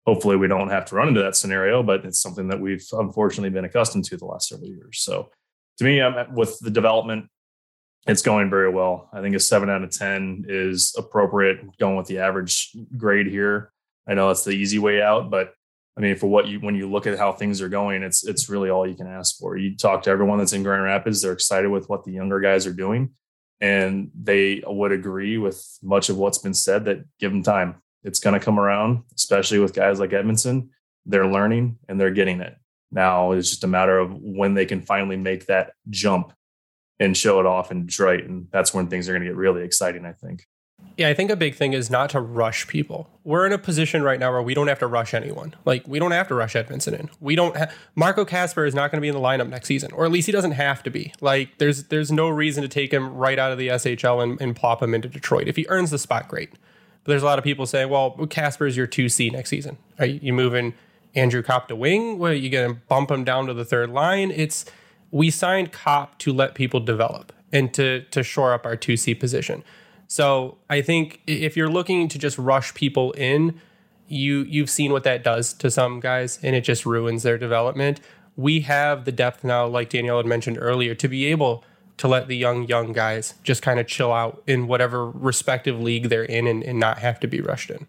hopefully we don't have to run into that scenario, but it's something that we've unfortunately been accustomed to the last several years. So to me, I'm with the development it's going very well. I think a seven out of 10 is appropriate going with the average grade here. I know it's the easy way out, but I mean, for what you, when you look at how things are going, it's, it's really all you can ask for. You talk to everyone that's in Grand Rapids, they're excited with what the younger guys are doing. And they would agree with much of what's been said that give them time. It's going to come around, especially with guys like Edvinsson. They're learning and they're getting it. Now it's just a matter of when they can finally make that jump and show it off in Detroit. And that's when things are going to get really exciting, I think. Yeah, I think a big thing is not to rush people. We're in a position right now where we don't have to rush anyone. Like we don't have to rush Edvinsson in. We don't. Ha- Marco Kasper is not going to be in the lineup next season, or at least he doesn't have to be. Like there's there's no reason to take him right out of the SHL and, and plop him into Detroit. If he earns the spot, great. But there's a lot of people saying, well, Kasper is your two C next season. Are you, moving Andrew Copp to wing? Are you going to bump him down to the third line? It's we signed Copp to let people develop and to to shore up our 2C position. So I think if you're looking to just rush people in, you you've seen what that does to some guys and it just ruins their development. We have the depth now, like Danielle had mentioned earlier, to be able to let the young, young guys just kind of chill out in whatever respective league they're in and, and not have to be rushed in.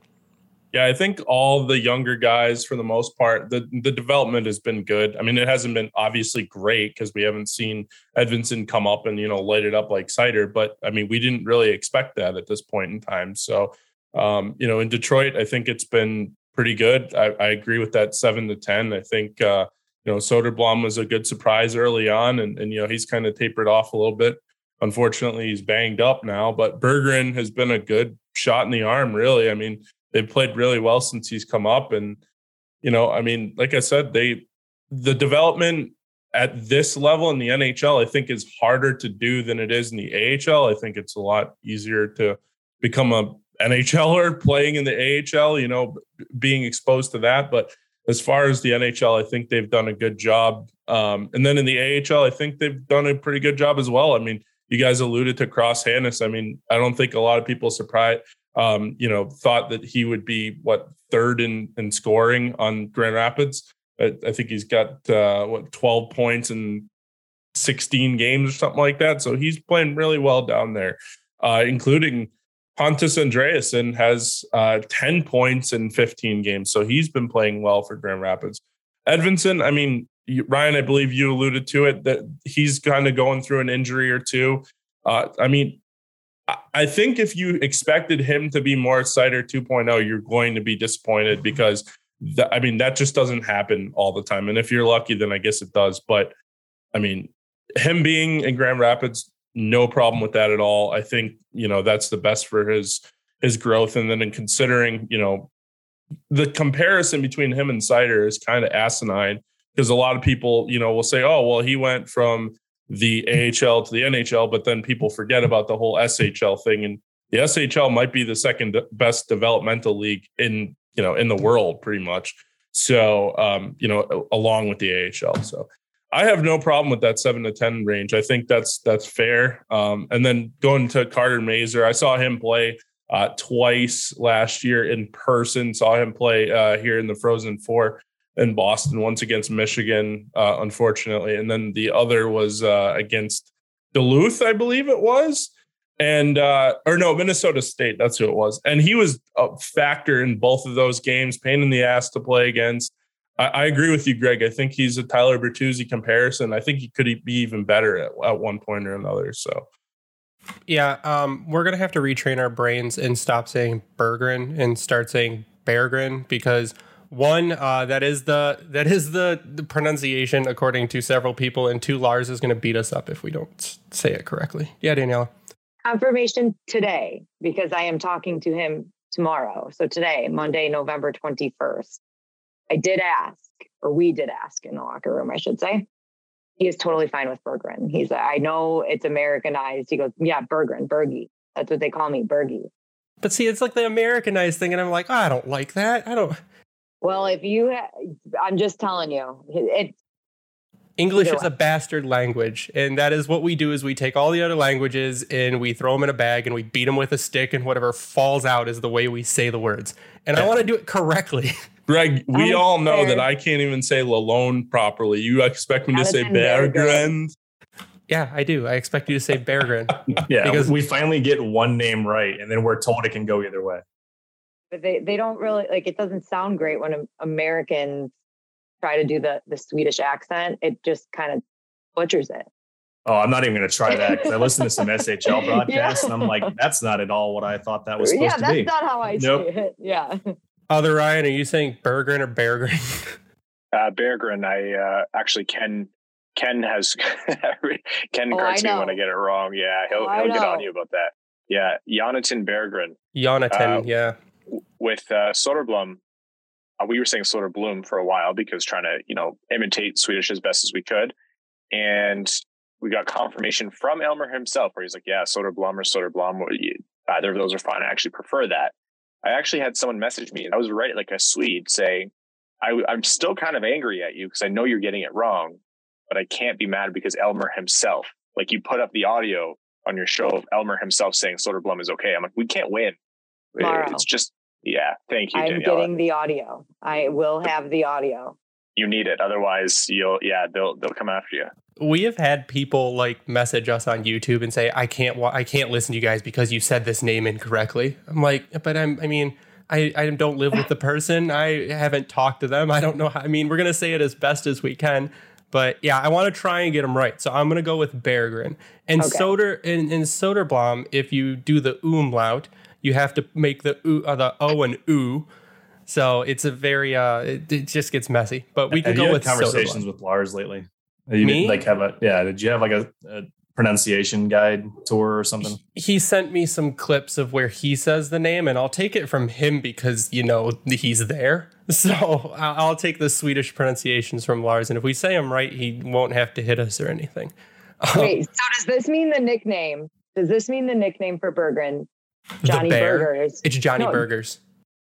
Yeah, I think all the younger guys, for the most part, the the development has been good. I mean, it hasn't been obviously great because we haven't seen Edvinsson come up and you know light it up like Seider. But I mean, we didn't really expect that at this point in time. So, um, you know, in Detroit, I think it's been pretty good. I, I agree with that seven to ten. I think uh, you know Soderblom was a good surprise early on, and and you know he's kind of tapered off a little bit. Unfortunately, he's banged up now, but Berggren has been a good shot in the arm. Really, I mean they've played really well since he's come up. And, you know, I mean, like I said, they, the development at this level in the NHL, I think is harder to do than it is in the AHL. I think it's a lot easier to become a NHLer (laughs) playing in the AHL, you know, being exposed to that. But as far as the NHL, I think they've done a good job. Um, and then in the AHL, I think they've done a pretty good job as well. I mean, you guys alluded to Cross Hanas. I mean, I don't think a lot of people surprised um, you know, thought that he would be what third in, in scoring on Grand Rapids. I, I think he's got uh, what 12 points in 16 games or something like that. So he's playing really well down there, uh, including Pontus Andreasson has uh, 10 points in 15 games. So he's been playing well for Grand Rapids. Edvinsson, I mean, Ryan, I believe you alluded to it that he's kind of going through an injury or two. Uh, I mean, I think if you expected him to be more Seider 2.0, you're going to be disappointed because I mean that just doesn't happen all the time. And if you're lucky, then I guess it does. But I mean, him being in Grand Rapids, no problem with that at all. I think you know that's the best for his his growth. And then in considering you know the comparison between him and Seider is kind of asinine because a lot of people you know will say, oh well, he went from the AHL to the NHL, but then people forget about the whole SHL thing. And the SHL might be the second best developmental league in you know in the world, pretty much. So um, you know, along with the AHL. So I have no problem with that seven to ten range. I think that's that's fair. Um, and then going to Carter Mazur, I saw him play uh, twice last year in person. Saw him play uh, here in the Frozen Four in Boston, once against Michigan, uh, unfortunately, and then the other was uh, against Duluth, I believe it was, and uh, or no, Minnesota State. That's who it was, and he was a factor in both of those games. Pain in the ass to play against. I, I agree with you, Greg. I think he's a Tyler Bertuzzi comparison. I think he could be even better at, at one point or another. So. Yeah, um, we're gonna have to retrain our brains and stop saying Berggren and start saying Berggren because one, uh, that is the that is the, the pronunciation according to several people, and two, Lars is going to beat us up if we don't say it correctly. Yeah, Daniella. Confirmation today because I am talking to him tomorrow. So today, Monday, November twenty first. I did ask or we did ask in the locker room, I should say. He is totally fine with Berggren. He's, I know it's Americanized. He goes, yeah, Berggren, Bergie. That's what they call me, Bergie. But see, it's like the Americanized thing, and I'm like, oh, I don't like that. I don't. Well, if you, ha- I'm just telling you, it. English is a bastard language, and that is what we do. Is we take all the other languages and we throw them in a bag and we beat them with a stick, and whatever falls out is the way we say the words. And I want to do it correctly. (laughs) Greg, we all know that I can't even say Lalone properly. You expect me to say Berggren? Yeah, I do. I expect you to say Berggren. (laughs) yeah, because we finally get one name right, and then we're told it can go either way. But they, they don't really like it. Doesn't sound great when Americans try to do the the Swedish accent. It just kind of butchers it. Oh, I'm not even going to try that because I listen to some SHL (laughs) broadcasts yeah. and I'm like, that's not at all what I thought that was supposed yeah, to be. Yeah, that's not how I nope. see it. (laughs) Yeah. Other Ryan, are you saying Berggren or Beargren? (laughs) uh, Beargren. I uh, actually Ken Ken has Ken oh, corrects me when I get it wrong. Yeah, he'll oh, he'll get on you about that. Yeah, Jonathan Berggren. Jonathan, uh, yeah. With uh, Soderblom, uh, we were saying Soderblom for a while because trying to you know imitate Swedish as best as we could, and we got confirmation from Elmer himself where he's like, "Yeah, Soderblom or Soderblom, either of those are fine. I actually prefer that." I actually had someone message me, and I was right like a Swede saying, I, I'm still kind of angry at you because I know you're getting it wrong, but I can't be mad because Elmer himself, like you put up the audio on your show of Elmer himself saying Soderblom is okay. I'm like, we can't win. Tomorrow. It's just, yeah. Thank you. I'm Daniella. getting the audio. I will have the audio. You need it. Otherwise you'll, yeah, they'll, they'll come after you we have had people like message us on YouTube and say, "I can't, wa- I can't listen to you guys because you said this name incorrectly." I'm like, but I'm, I mean, I, I don't live with the person. I haven't talked to them. I don't know. How, I mean, we're gonna say it as best as we can, but yeah, I want to try and get them right. So I'm gonna go with Berggren and okay. Soder and, in Soderblom. If you do the umlaut, you have to make the u, uh, the o and u. So it's a very uh, it, it just gets messy. But we can have go with conversations Soderblom. with Lars lately. You Me? like have a yeah? Did you have like a, a pronunciation guide tour or something? He sent me some clips of where he says the name, and I'll take it from him because you know he's there. (laughs) So I'll take the Swedish pronunciations from Lars, and if we say them right, he won't have to hit us or anything. (laughs) Wait, so does this mean the nickname? Does this mean the nickname for Berggren? Johnny Burgers. It's Johnny no, Burgers.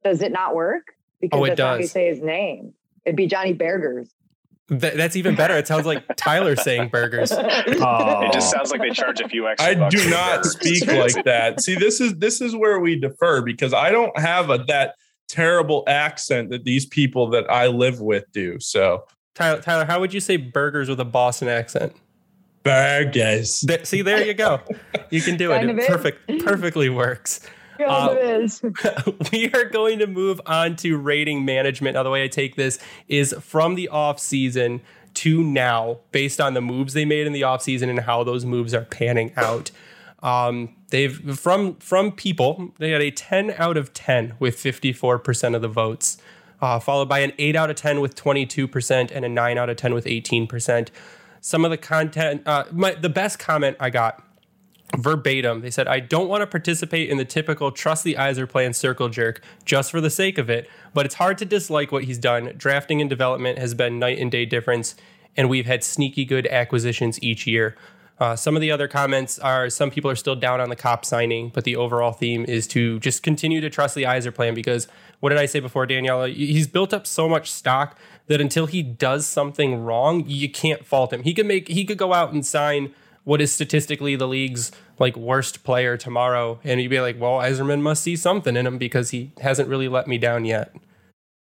Does it not work? Because oh, it does. how you say his name. It'd be Johnny Burgers. Th- that's even better. It sounds like Tyler saying burgers. Oh. (laughs) It just sounds like they charge a few extra. I do not (laughs) speak like that. See, this is this is where we defer because I don't have a, that terrible accent that these people that I live with do. So, Tyler, Tyler, how would you say burgers with a Boston accent? Burgers. Th- see, there you go. You can do it. It perfect, perfectly works. Uh, (laughs) we are going to move on to rating management. Now, the way I take this is from the off season to now, based on the moves they made in the off season and how those moves are panning out. Um, they've from from people they had a 10 out of 10 with 54% of the votes, uh, followed by an 8 out of 10 with 22% and a 9 out of 10 with 18%. Some of the content, uh, my, the best comment I got verbatim. They said, I don't want to participate in the typical trust the Yzerplan and circle jerk just for the sake of it, but it's hard to dislike what he's done. Drafting and development has been night and day difference, and we've had sneaky good acquisitions each year. Uh, some of the other comments are some people are still down on the Copp signing, but the overall theme is to just continue to trust the Yzerplan because what did I say before, Daniella? He's built up so much stock that until he does something wrong, you can't fault him. He could make he could go out and sign what is statistically the league's like worst player tomorrow, and you'd be like, well, Yzerman must see something in him because he hasn't really let me down yet.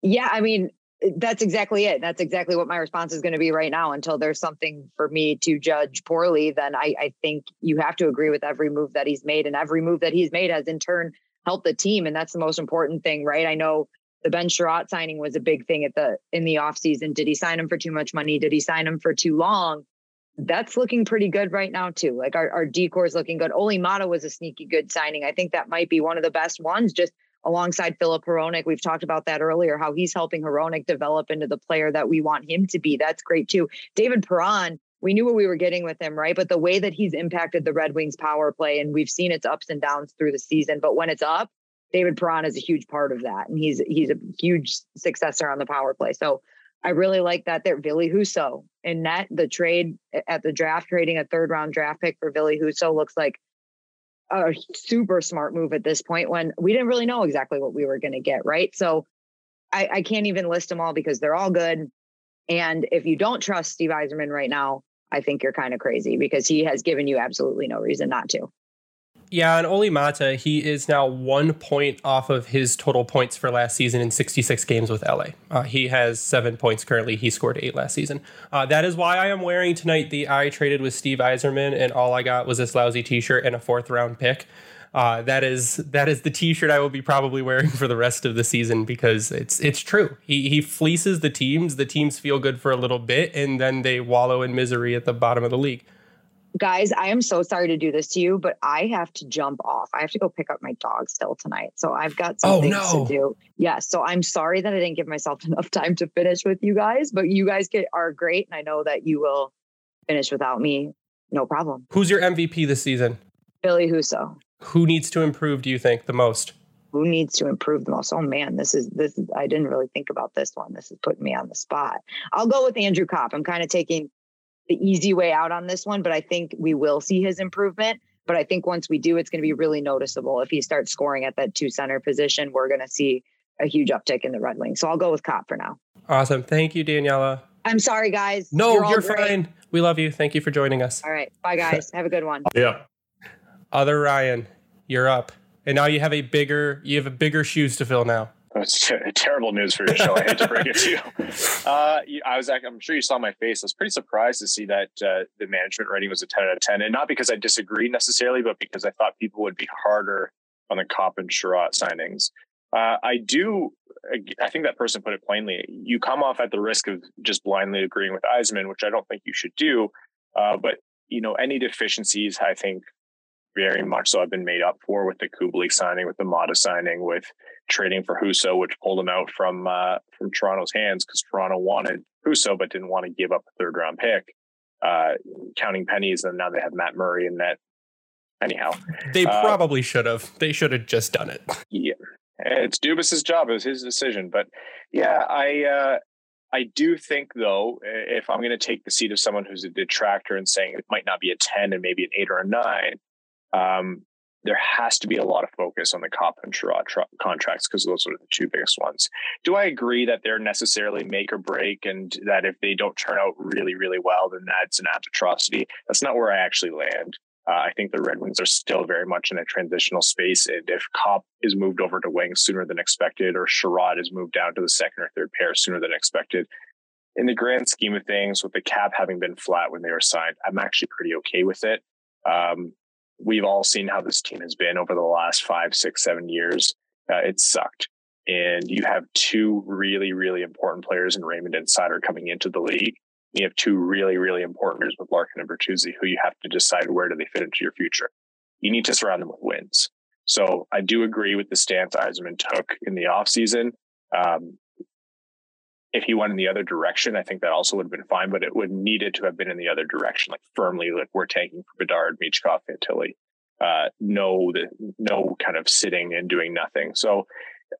Yeah, I mean, that's exactly it. That's exactly what my response is going to be right now. Until there's something for me to judge poorly, then I, I think you have to agree with every move that he's made, and every move that he's made has in turn helped the team, and that's the most important thing, right? I know the Ben Chiarot signing was a big thing at the in the offseason. Did he sign him for too much money? Did he sign him for too long? that's looking pretty good right now too. Like our, our decor is looking good. Olli Maatta was a sneaky good signing. I think that might be one of the best ones just alongside Filip Hronek. We've talked about that earlier, how he's helping Hronek develop into the player that we want him to be. That's great too. David Perron, we knew what we were getting with him, right? But the way that he's impacted the Red Wings power play, and we've seen its ups and downs through the season, but when it's up, David Perron is a huge part of that. And he's he's a huge successor on the power play. So I really like that there. Ville Husso in net, the trade at the draft, trading a third round draft pick for Ville Husso looks like a super smart move at this point when we didn't really know exactly what we were going to get. Right. So I, I can't even list them all because they're all good. And if you don't trust Steve Yzerman right now, I think you're kind of crazy because he has given you absolutely no reason not to. Yeah, and Olli Maatta, he is now one point off of his total points for last season in 66 games with LA. Uh, he has seven points currently. He scored eight last season. Uh, that is why I am wearing tonight the I traded with Steve Yzerman, and all I got was this lousy t shirt and a fourth round pick. Uh, that is that is the T-shirt I will be probably wearing (laughs) for the rest of the season because it's it's true. He he fleeces the teams. The teams feel good for a little bit, and then they wallow in misery at the bottom of the league guys, I am so sorry to do this to you, but I have to jump off. I have to go pick up my dog still tonight. So I've got some oh, things no. to do. Yes. Yeah, so I'm sorry that I didn't give myself (laughs) enough time to finish with you guys, but you guys get, are great. And I know that you will finish without me. No problem. Who's your MVP this season? Ville Husso. Who needs to improve, do you think, the most? Who needs to improve the most? Oh man, this is this is I didn't really think about this one. This is putting me on the spot. I'll go with Andrew Copp. I'm kind of taking the easy way out on this one, but I think we will see his improvement. But I think once we do, it's going to be really noticeable. If he starts scoring at that two center position, we're going to see a huge uptick in the Red Wings. So I'll go with Copp for now. Awesome. Thank you, Daniella. I'm sorry, guys. No, you're, you're fine. We love you. Thank you for joining us. All right. Bye, guys. Have a good one. (laughs) Yeah. Other Ryan, you're up. And now you have a bigger you have a bigger shoes to fill now. It's terrible news for your show. I hate to break it to you. (laughs) Uh, I was, I'm sure you saw my face. I was pretty surprised to see that uh, the management rating was a 10 out of 10, and not because I disagree necessarily, but because I thought people would be harder on the Copp and Chiarot signings. Uh, I do. I think that person put it plainly. You come off at the risk of just blindly agreeing with Yzerman, which I don't think you should do. Uh, but you know, any deficiencies, I think, very much so have been made up for with the Kubalik signing, with the Maatta signing, with trading for Husso, which pulled him out from uh, from Toronto's hands because Toronto wanted Husso but didn't want to give up a third round pick. Uh, counting pennies, and now they have Matt Murray in that. Anyhow, they uh, probably should have. They should have just done it. Yeah, it's Dubas's job. It was his decision. But yeah, I uh, I do think though, if I'm going to take the seat of someone who's a detractor and saying it might not be a ten and maybe an eight or a nine, um, there has to be a lot of focus on the Copp and Chiarot tr- contracts because those are the two biggest ones. Do I agree that they're necessarily make or break and that if they don't turn out really, really well, then that's an atrocity? That's not where I actually land. Uh, I think the Red Wings are still very much in a transitional space. And if Copp is moved over to wings sooner than expected, or Chiarot is moved down to the second or third pair sooner than expected, in the grand scheme of things, with the cap having been flat when they were signed, I'm actually pretty okay with it. Um, we've all seen how this team has been over the last five, six, seven years. Uh, it sucked. And you have two really, really important players in Raymond and Seider coming into the league. You have two really, really important players with Larkin and Bertuzzi who you have to decide where do they fit into your future. You need to surround them with wins. So I do agree with the stance Yzerman took in the offseason. Um, if he went in the other direction, I think that also would have been fine, but it would needed to have been in the other direction, like firmly, like we're tanking for Bedard, Michkov, Fantilli. Uh, no, the, no kind of sitting and doing nothing. So,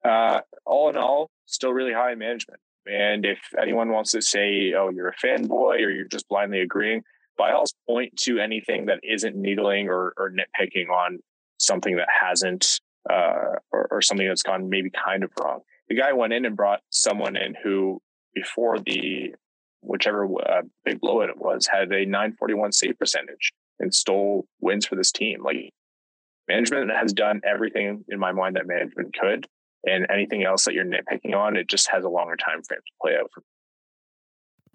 uh, all in all, still really high management. And if anyone wants to say, "Oh, you're a fanboy," or you're just blindly agreeing, by all point to anything that isn't needling or, or nitpicking on something that hasn't, uh, or, or something that's gone maybe kind of wrong the guy went in and brought someone in who, before the whichever uh, big blowout it was, had a 941 save percentage and stole wins for this team. Like management has done everything in my mind that management could, and anything else that you're nitpicking on, it just has a longer time frame to play out. For-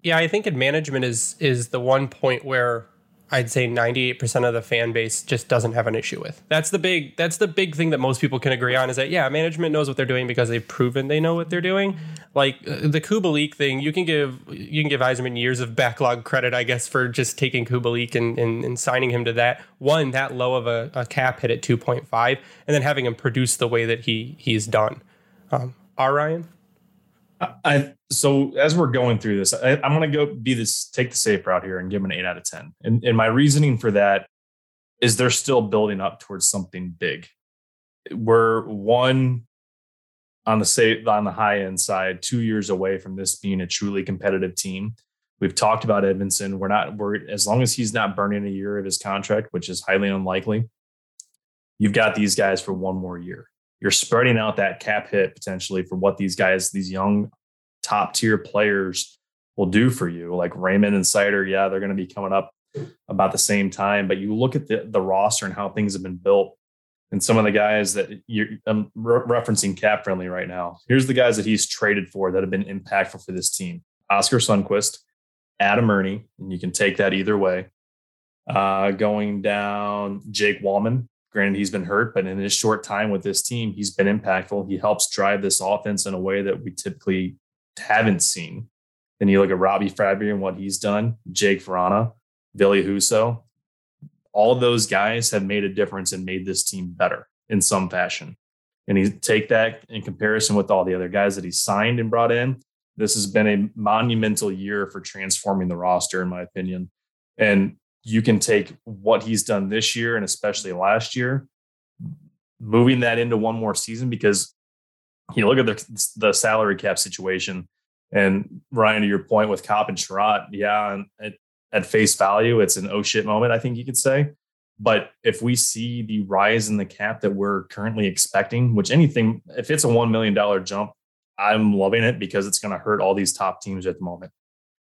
yeah, I think in management is is the one point where I'd say 98% of the fan base just doesn't have an issue with. That's the big that's the big thing that most people can agree on is that yeah, management knows what they're doing because they've proven they know what they're doing. Like uh, the Kubalik thing, you can give you can give Yzerman years of backlog credit, I guess, for just taking Kubalik and, and, and signing him to that one that low of a, a, cap hit at 2.5, and then having him produce the way that he he's done. Um, R Ryan. I so as we're going through this, I, am going to go be this take the safe route here and give them an eight out of ten. And, and my reasoning for that is they're still building up towards something big. We're one on the safe, on the high end side, two years away from this being a truly competitive team. We've talked about Edvinsson. We're not we're as long as he's not burning a year of his contract, which is highly unlikely. You've got these guys for one more year. You're spreading out that cap hit potentially for what these guys, these young top tier players will do for you. Like Raymond and Seider, yeah, they're going to be coming up about the same time. But you look at the, the roster and how things have been built and some of the guys that you're I'm re- referencing cap friendly right now. Here's the guys that he's traded for that have been impactful for this team. Oskar Sundqvist, Adam Erne, and you can take that either way. Uh, going down Jake Walman. Granted, he's been hurt, but in his short time with this team, he's been impactful. He helps drive this offense in a way that we typically haven't seen. Then you look at Robbie Fabbri and what he's done, Jake Vrana, Ville Husso. All those guys have made a difference and made this team better in some fashion. And you take that in comparison with all the other guys that he signed and brought in. This has been a monumental year for transforming the roster, in my opinion. And you can take what he's done this year and especially last year, moving that into one more season because you look at the, the salary cap situation and Ryan, to your point with Copp and Chiarot, yeah, at, at face value, it's an oh shit moment, I think you could say. But if we see the rise in the cap that we're currently expecting, which anything, if it's a $1 million jump, I'm loving it because it's going to hurt all these top teams at the moment.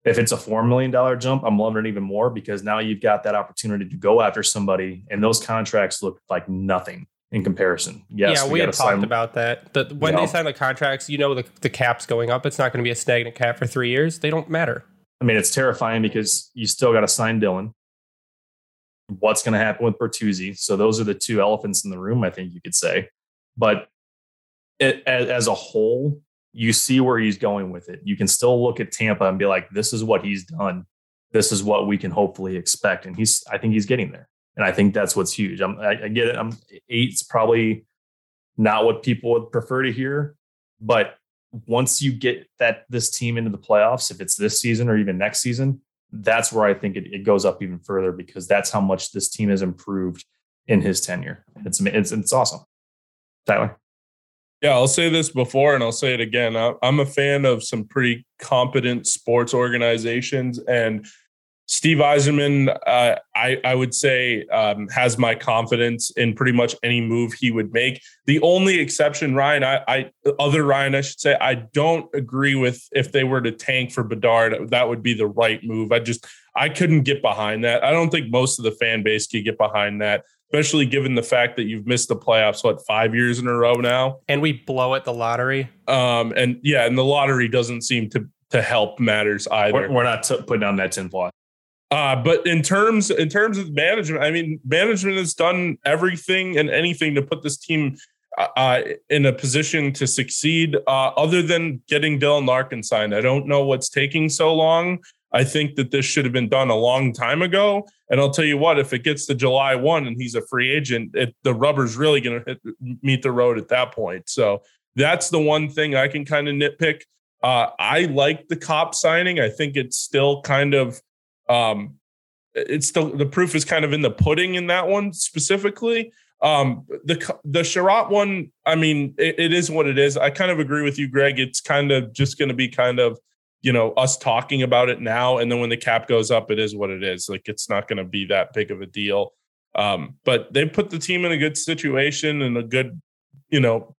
If it's a $4 million jump, I'm loving it even more because now you've got that opportunity to go after somebody and those contracts look like nothing in comparison. Yes, yeah, we, we had talked sign... about that. The, when yeah. they sign the contracts, you know the, the cap's going up. It's not going to be a stagnant cap for three years. They don't matter. I mean, it's terrifying because you still got to sign Dylan. What's going to happen with Bertuzzi? So those are the two elephants in the room, I think you could say. But it, as, as a whole, you see where he's going with it. You can still look at Tampa and be like, this is what he's done. This is what we can hopefully expect. And he's, I think he's getting there. And I think that's what's huge. I'm, I, I get it. I'm eight's probably not what people would prefer to hear, but once you get that this team into the playoffs, if it's this season or even next season, that's where I think it, it goes up even further because that's how much this team has improved in his tenure. It's it's it's awesome. Tyler. Yeah, I'll say this before and I'll say it again. I'm a fan of some pretty competent sports organizations, and Steve Yzerman, uh, I, I would say, um, has my confidence in pretty much any move he would make. The only exception, Ryan, I, I, other Ryan, I should say, I don't agree with if they were to tank for Bedard, that would be the right move. I just, I couldn't get behind that. I don't think most of the fan base could get behind that, especially given the fact that you've missed the playoffs, what, five years in a row now? And we blow at the lottery. Um, and yeah, and the lottery doesn't seem to to help matters either. We're, we're not t- putting on that tinfoil. Uh, but in terms in terms of management, I mean, management has done everything and anything to put this team uh, uh, in a position to succeed. Uh, other than getting Dylan Larkin signed, I don't know what's taking so long. I think that this should have been done a long time ago. And I'll tell you what, if it gets to July one and he's a free agent, it, the rubber's really going to meet the road at that point. So that's the one thing I can kind of nitpick. Uh, I like the Copp signing. I think it's still kind of um, it's still the proof is kind of in the pudding in that one specifically. Um, the the Chiarot one, I mean, it, it is what it is. I kind of agree with you, Greg. It's kind of just going to be kind of you know us talking about it now, and then when the cap goes up, it is what it is. Like it's not going to be that big of a deal. Um, but they put the team in a good situation and a good, you know,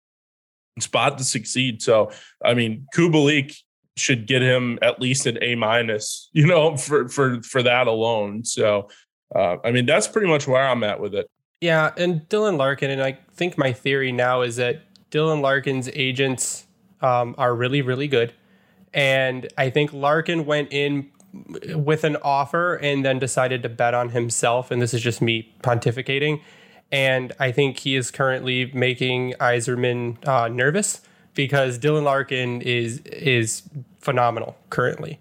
spot to succeed. So I mean, Kubalik, should get him at least an A minus, you know, for for for that alone. So, uh, I mean, that's pretty much where I'm at with it. Yeah, and Dylan Larkin, and I think my theory now is that Dylan Larkin's agents um, are really, really good, and I think Larkin went in with an offer and then decided to bet on himself. And this is just me pontificating. And I think he is currently making Yzerman uh, nervous because Dylan Larkin is is phenomenal currently.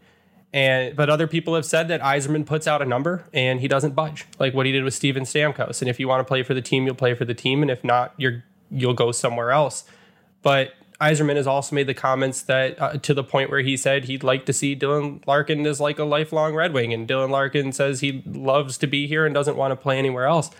And but other people have said that Yzerman puts out a number and he doesn't budge, like what he did with Steven Stamkos. And if you want to play for the team, you'll play for the team, and if not, you're you'll go somewhere else. But Yzerman has also made the comments that uh, to the point where he said he'd like to see Dylan Larkin as like a lifelong Red Wing, and Dylan Larkin says he loves to be here and doesn't want to play anywhere else.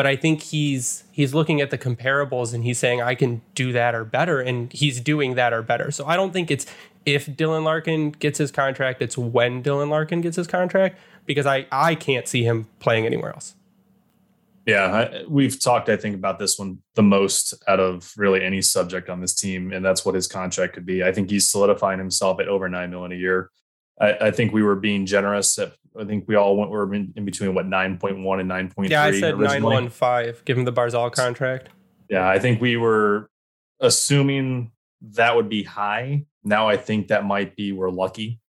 But I think he's he's looking at the comparables and he's saying I can do that or better, and he's doing that or better. So I don't think it's if Dylan Larkin gets his contract, it's when Dylan Larkin gets his contract because I I can't see him playing anywhere else. Yeah, I, we've talked, I think, about this one the most out of really any subject on this team, and that's what his contract could be. I think he's solidifying himself at over nine million a year. I, I think we were being generous. At, I think we all went were in, in between what nine point one and nine point three. Yeah, I said nine one five. Given the Barzal contract. Yeah, I think we were assuming that would be high. Now I think that might be we're lucky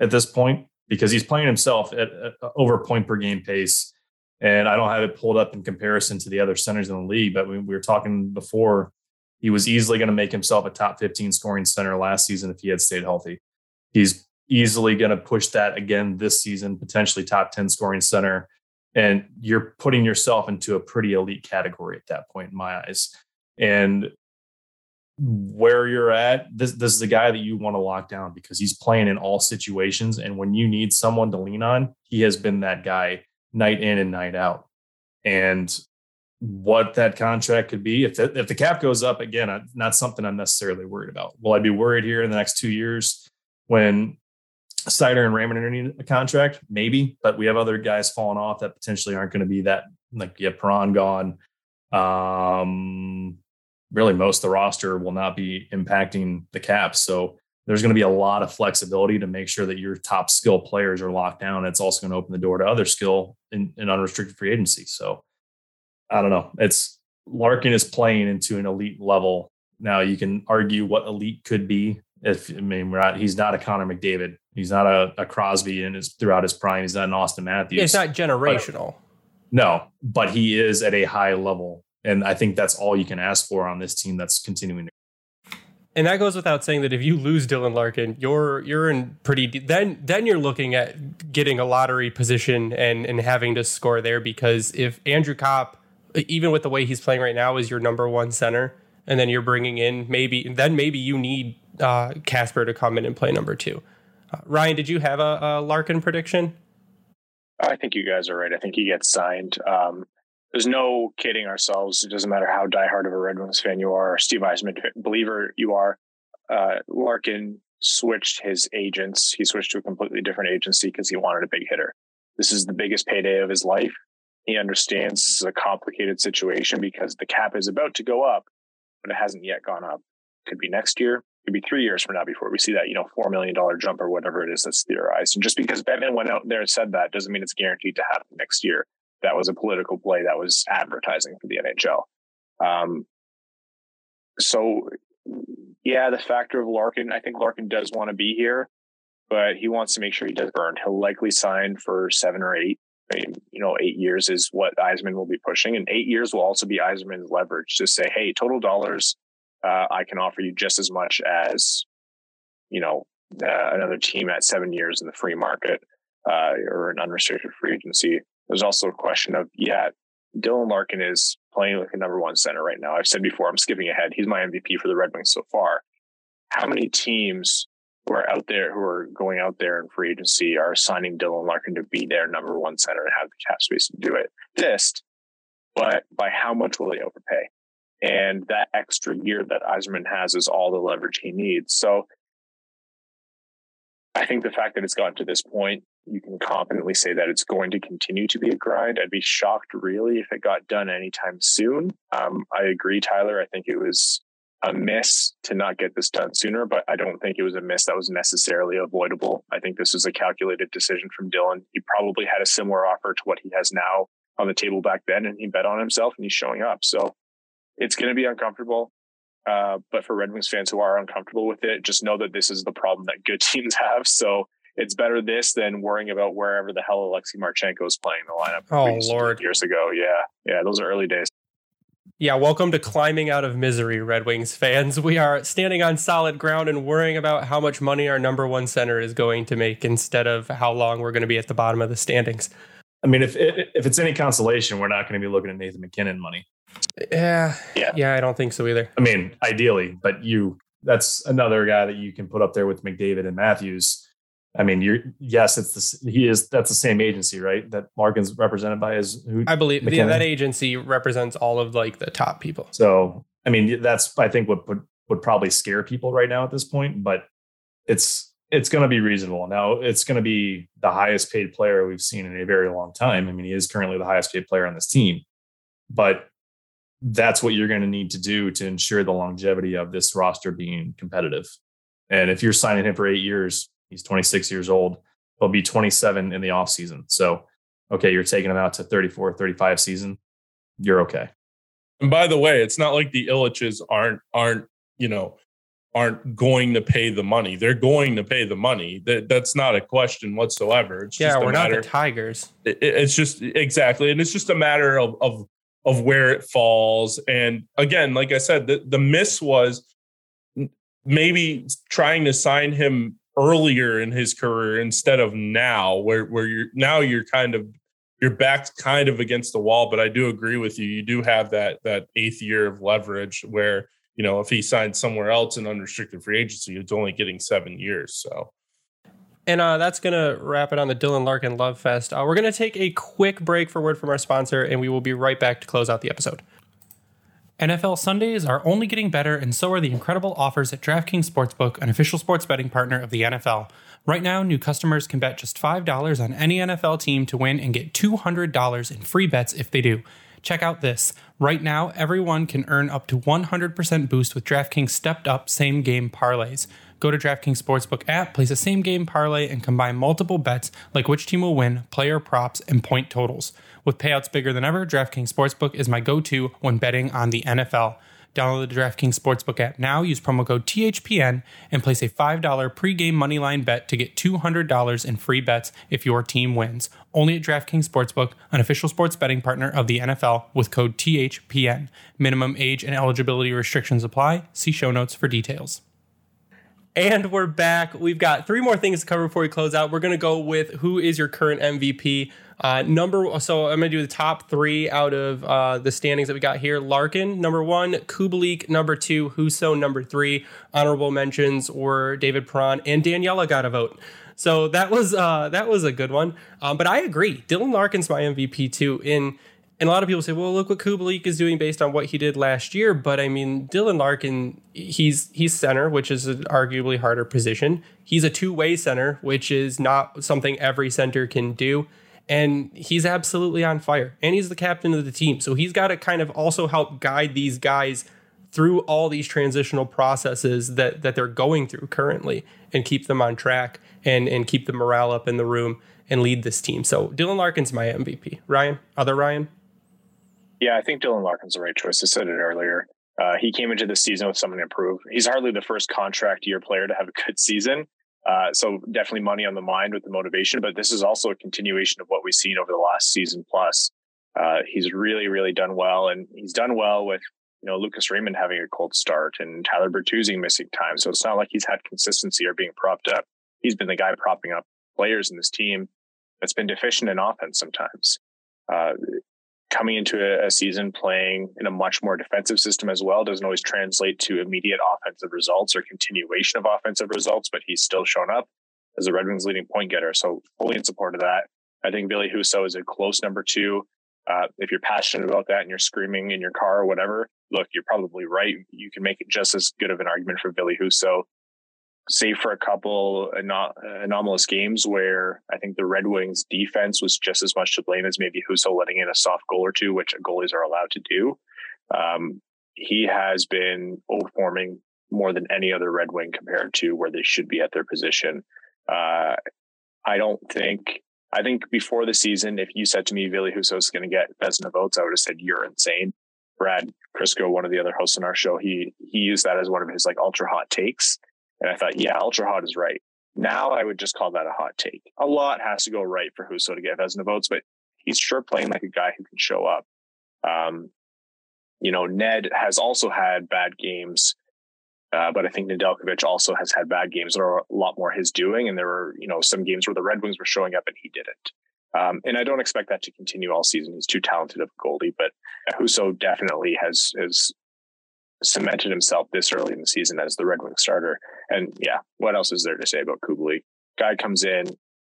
at this point because he's playing himself at, at over point per game pace and I don't have it pulled up in comparison to the other centers in the league, but we, we were talking before. He was easily going to make himself a top 15 scoring center last season if he had stayed healthy. He's easily going to push that again this season, potentially top 10 scoring center. And you're putting yourself into a pretty elite category at that point, in my eyes. And where you're at, this, this is the guy that you want to lock down because he's playing in all situations. And when you need someone to lean on, he has been that guy night in and night out. And what that contract could be, if the, if the cap goes up again, not something I'm necessarily worried about. Will I be worried here in the next two years when Seider and Raymond need a contract? Maybe, but we have other guys falling off that potentially aren't going to be that. Like, yeah, Perron gone. Um, really, most of the roster will not be impacting the cap. So there's going to be a lot of flexibility to make sure that your top skill players are locked down. It's also going to open the door to other skill in unrestricted free agency. So I don't know. It's Larkin is playing into an elite level. Now you can argue what elite could be. If I mean, not, he's not a Connor McDavid. He's not a, a Crosby in his throughout his prime. He's not an Austin Matthews. It's not generational. But, no, but he is at a high level. And I think that's all you can ask for on this team that's continuing to and that goes without saying that if you lose Dylan Larkin, you're you're in pretty de- then then you're looking at getting a lottery position and and having to score there because if Andrew Copp, even with the way he's playing right now, is your number one center, and then you're bringing in maybe then maybe you need uh, Kasper to come in and play number two. Uh, Ryan, did you have a, a, Larkin prediction? I think you guys are right. I think he gets signed. Um, there's no kidding ourselves. It doesn't matter how diehard of a Red Wings fan you are, Steve Yzerman believer you are. Uh, Larkin switched his agents. He switched to a completely different agency because he wanted a big hitter. This is the biggest payday of his life. He understands this is a complicated situation because the cap is about to go up, but it hasn't yet gone up. Could be next year, could be three years from now before we see that, you know, $4 million jump or whatever it is that's theorized. And just because Bettman went out there and said that doesn't mean it's guaranteed to happen next year that was a political play that was advertising for the NHL. Um, so, yeah, the factor of Larkin, I think Larkin does want to be here, but he wants to make sure he does burn. He'll likely sign for seven or eight. You know, eight years is what Yzerman will be pushing, and eight years will also be Yzerman's leverage to say, "Hey, total dollars, uh, I can offer you just as much as, you know, uh, another team at seven years in the free market uh, or an unrestricted free agency." There's also a question of, yeah, Dylan Larkin is playing like a number one center right now. I've said before, I'm skipping ahead. He's my MVP for the Red Wings so far. How many teams who are out there who are going out there in free agency are signing Dylan Larkin to be their number one center and have the cap space to do it? This, but by how much will they overpay? And that extra year that Yzerman has is all the leverage he needs. So I think the fact that it's gotten to this point you can confidently say that it's going to continue to be a grind. I'd be shocked, really, if it got done anytime soon. Um, I agree, Tyler. I think it was a miss to not get this done sooner, but I don't think it was a miss that was necessarily avoidable. I think this was a calculated decision from Dylan. He probably had a similar offer to what he has now on the table back then, and he bet on himself and he's showing up. So it's going to be uncomfortable. Uh, but for Red Wings fans who are uncomfortable with it, just know that this is the problem that good (laughs) teams have. So it's better this than worrying about wherever the hell Alexei Marchenko is playing the lineup. Oh Lord, years ago, yeah, yeah, those are early days. Yeah, welcome to climbing out of misery, Red Wings fans. We are standing on solid ground and worrying about how much money our number one center is going to make instead of how long we're going to be at the bottom of the standings. I mean, if if it's any consolation, we're not going to be looking at Nathan MacKinnon money. Yeah, yeah, yeah. I don't think so either. I mean, ideally, but you—that's another guy that you can put up there with McDavid and Matthews I mean, you're yes, it's the he is that's the same agency, right? That Larkin's represented by is who I believe MacKinnon? yeah, that agency represents all of like the top people. So I mean, that's I think what would would probably scare people right now at this point, but it's it's going to be reasonable. Now it's going to be the highest paid player we've seen in a very long time. I mean, he is currently the highest paid player on this team, but that's what you're going to need to do to ensure the longevity of this roster being competitive. And if you're signing him for eight years, he's 26 years old. He'll be 27 in the offseason. So, okay, you're taking him out to 34, 35 season. You're okay. And by the way, it's not like the Ilitches aren't aren't you know aren't going to pay the money. They're going to pay the money. That that's not a question whatsoever. It's yeah, we're matter, not the Tigers. It, it's just exactly, and it's just a matter of of of where it falls. And again, like I said, the the miss was maybe trying to sign him earlier in his career instead of now, where where you're now you're kind of you're backed kind of against the wall. But I do agree with you. You do have that that eighth year of leverage where you know, if he signed somewhere else in unrestricted free agency, he's only getting seven years. So. And uh, that's going to wrap it on the Dylan Larkin Love Fest. Uh, we're going to take a quick break for word from our sponsor, and we will be right back to close out the episode. NFL Sundays are only getting better, and so are the incredible offers at DraftKings Sportsbook, an official sports betting partner of the NFL. Right now, new customers can bet just $5 on any NFL team to win and get $200 in free bets if they do. Check out this. Right now, everyone can earn up to 100% boost with DraftKings stepped up same game parlays. Go to DraftKings Sportsbook app, place a same game parlay, and combine multiple bets like which team will win, player props, and point totals. With payouts bigger than ever, DraftKings Sportsbook is my go to when betting on the NFL. Download the DraftKings Sportsbook app now, use promo code THPN, and place a $5 pregame moneyline bet to get $200 in free bets if your team wins. Only at DraftKings Sportsbook, an official sports betting partner of the NFL, with code THPN. Minimum age and eligibility restrictions apply. See show notes for details. And we're back. We've got three more things to cover before we close out. We're going to go with who is your current MVP. Uh, number so I'm gonna do the top three out of uh, the standings that we got here. Larkin number one, Kubalik number two, Husso number three. Honorable mentions were David Perron and Daniela got a vote. So that was uh, that was a good one. Um, but I agree, Dylan Larkin's my MVP too. In and a lot of people say, well, look what Kubalik is doing based on what he did last year. But I mean, Dylan Larkin, he's he's center, which is an arguably harder position. He's a two way center, which is not something every center can do and he's absolutely on fire. And he's the captain of the team. So he's got to kind of also help guide these guys through all these transitional processes that that they're going through currently and keep them on track and and keep the morale up in the room and lead this team. So Dylan Larkin's my MVP. Ryan, other Ryan? Yeah, I think Dylan Larkin's the right choice. I said it earlier. Uh, he came into the season with something to improve. He's hardly the first contract year player to have a good season, uh, so definitely money on the mind with the motivation, but this is also a continuation of what we've seen over the last season plus. Uh, he's really, really done well, and he's done well with you know Lucas Raymond having a cold start and Tyler Bertuzzi missing time. So it's not like he's had consistency or being propped up. He's been the guy propping up players in this team that's been deficient in offense sometimes. Uh, coming into a, a, season playing in a much more defensive system as well doesn't always translate to immediate offensive results or continuation of offensive results, but he's still shown up as a Red Wings leading point getter. So fully in support of that. I think Billy Husso is a close number two. Uh, if you're passionate about that and you're screaming in your car or whatever, look, you're probably right. You can make it just as good of an argument for Billy Husso save for a couple anomalous games where I think the Red Wings defense was just as much to blame as maybe Husso letting in a soft goal or two, which goalies are allowed to do. Um, he has been performing more than any other Red Wing compared to where they should be at their position. Uh, I don't think. I think before the season, if you said to me Ville Husso is going to get Vezina votes, I would have said you're insane. Brad Crisco, one of the other hosts on our show, he he used that as one of his like ultra hot takes. And I thought, yeah, ultra hot is right. Now I would just call that a hot take. A lot has to go right for Husso to get Vezina votes, but he's sure playing like a guy who can show up. Um, you know, Ned has also had bad games, uh, but I think Nedeljkovic also has had bad games that are a lot more his doing. And there were, you know, some games where the Red Wings were showing up and he didn't. Um, and I don't expect that to continue all season. He's too talented of a goalie, but Husso definitely has has cemented himself this early in the season as the Red Wing starter. And yeah, what else is there to say about Kubalik? guy comes in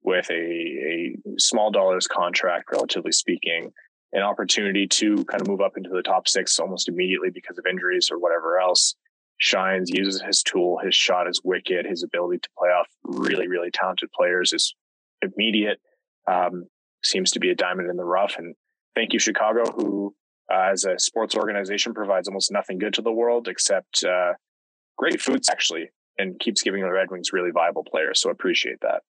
with a, a small dollars contract, relatively speaking, an opportunity to kind of move up into the top six almost immediately because of injuries or whatever else. Shines, uses his tool, his shot is wicked, his ability to play off really, really talented players is immediate. Um, seems to be a diamond in the rough. And thank you, Chicago, who, uh, as a sports organization, provides almost nothing good to the world except uh, great foods, actually, and keeps giving the Red Wings really viable players. So appreciate that.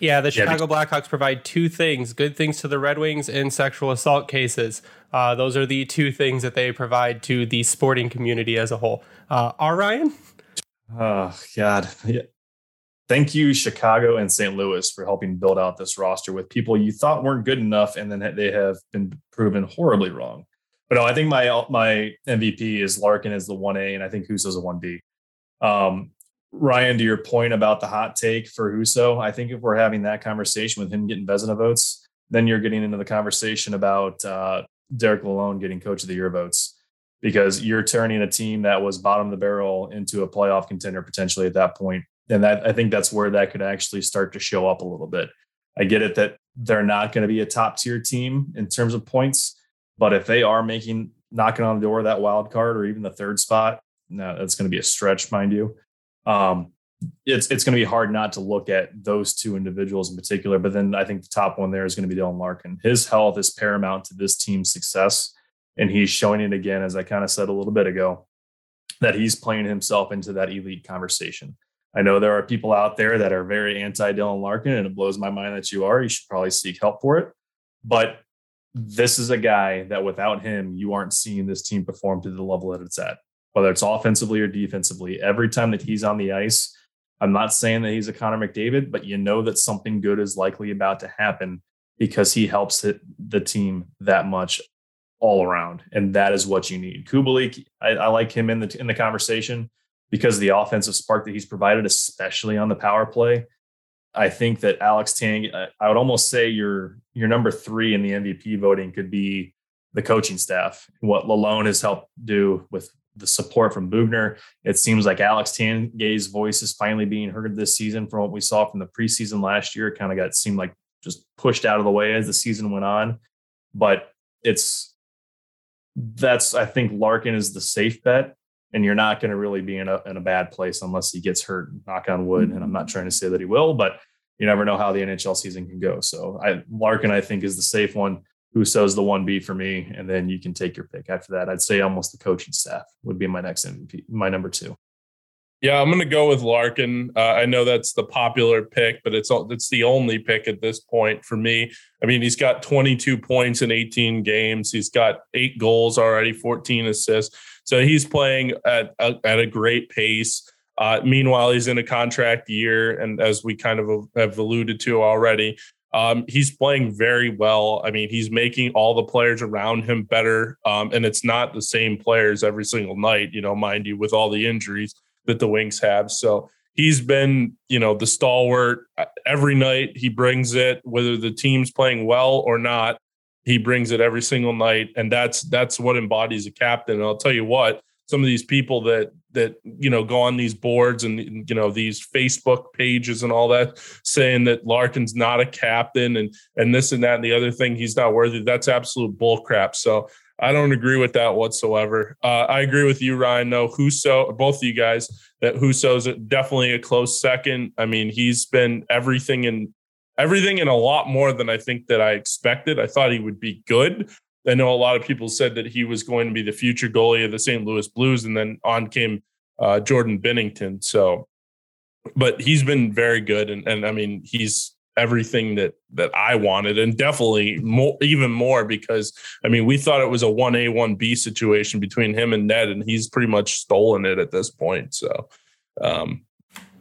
Yeah, the Chicago Blackhawks provide two things good things to the Red Wings and sexual assault cases. Uh, those are the two things that they provide to the sporting community as a whole. Uh, R. Ryan? Oh, God. Thank you, Chicago and St. Louis, for helping build out this roster with people you thought weren't good enough, and then they have been proven horribly wrong. But no, I think my my MVP is Larkin as the one A, and I think Husso's a one B. Um, Ryan, to your point about the hot take for Husso, I think if we're having that conversation with him getting Vezina votes, then you're getting into the conversation about uh, Derek Lalonde getting Coach of the Year votes because you're turning a team that was bottom of the barrel into a playoff contender potentially at that point. And that I think that's where that could actually start to show up a little bit. I get it that they're not going to be a top tier team in terms of points, but if they are making knocking on the door of that wild card or even the third spot, no, that's going to be a stretch, mind you um, it's it's going to be hard not to look at those two individuals in particular. But then I think the top one there is going to be Dylan Larkin. His health is paramount to this team's success, and he's showing it again, as I kind of said a little bit ago, that he's playing himself into that elite conversation. I know there are people out there that are very anti Dylan Larkin, and it blows my mind that you are. You should probably seek help for it. But this is a guy that without him, you aren't seeing this team perform to the level that it's at whether it's offensively or defensively. Every time that he's on the ice, I'm not saying that he's a Connor McDavid, but you know that something good is likely about to happen because he helps the team that much all around, and that is what you need. Kubalik, I, I like him in the in the conversation because of the offensive spark that he's provided, especially on the power play. I think that Alex Tang, I would almost say your your number three in the MVP voting could be the coaching staff. What Lalonde has helped do with the support from Boughner. It seems like Alex Tanguay's voice is finally being heard this season from what we saw from the preseason last year. It kind of got seemed like just pushed out of the way as the season went on. But it's that's I think Larkin is the safe bet. And you're not going to really be in a in a bad place unless he gets hurt, knock on wood. And I'm not trying to say that he will, but you never know how the NHL season can go. So I Larkin, I think, is the safe one. Husso's the one B for me, and then you can take your pick after that. I'd say almost the coaching staff would be my next MVP, my number two. Yeah, I'm going to go with Larkin. Uh, I know that's the popular pick, but it's it's the only pick at this point for me. I mean, he's got 22 points in 18 games. He's got eight goals already, 14 assists. So he's playing at a, at a great pace. Uh, meanwhile, he's in a contract year, and as we kind of have alluded to already, um, he's playing very well. I mean, he's making all the players around him better. Um, and it's not the same players every single night, you know, mind you, with all the injuries that the Wings have. So he's been, you know, the stalwart uh, every night. He brings it, whether the team's playing well or not. He brings it every single night, and that's that's what embodies a captain. And I'll tell you what, some of these people that that you know go on these boards and you know these Facebook pages and all that saying that Larkin's not a captain and and this and that and the other thing he's not worthy. That's absolute bullcrap. So I don't agree with that whatsoever. Uh, I agree with you, Ryan. No, Husso, both of you guys, that Husso's definitely a close second. I mean, he's been everything and everything and a lot more than I think that I expected. I thought he would be good, I know a lot of people said that he was going to be the future goalie of the St. Louis Blues, and then on came uh, Jordan Binnington. So, but he's been very good, and and I mean he's everything that that I wanted, and definitely more, even more because I mean we thought it was a one A one B situation between him and Ned, and he's pretty much stolen it at this point. So, um,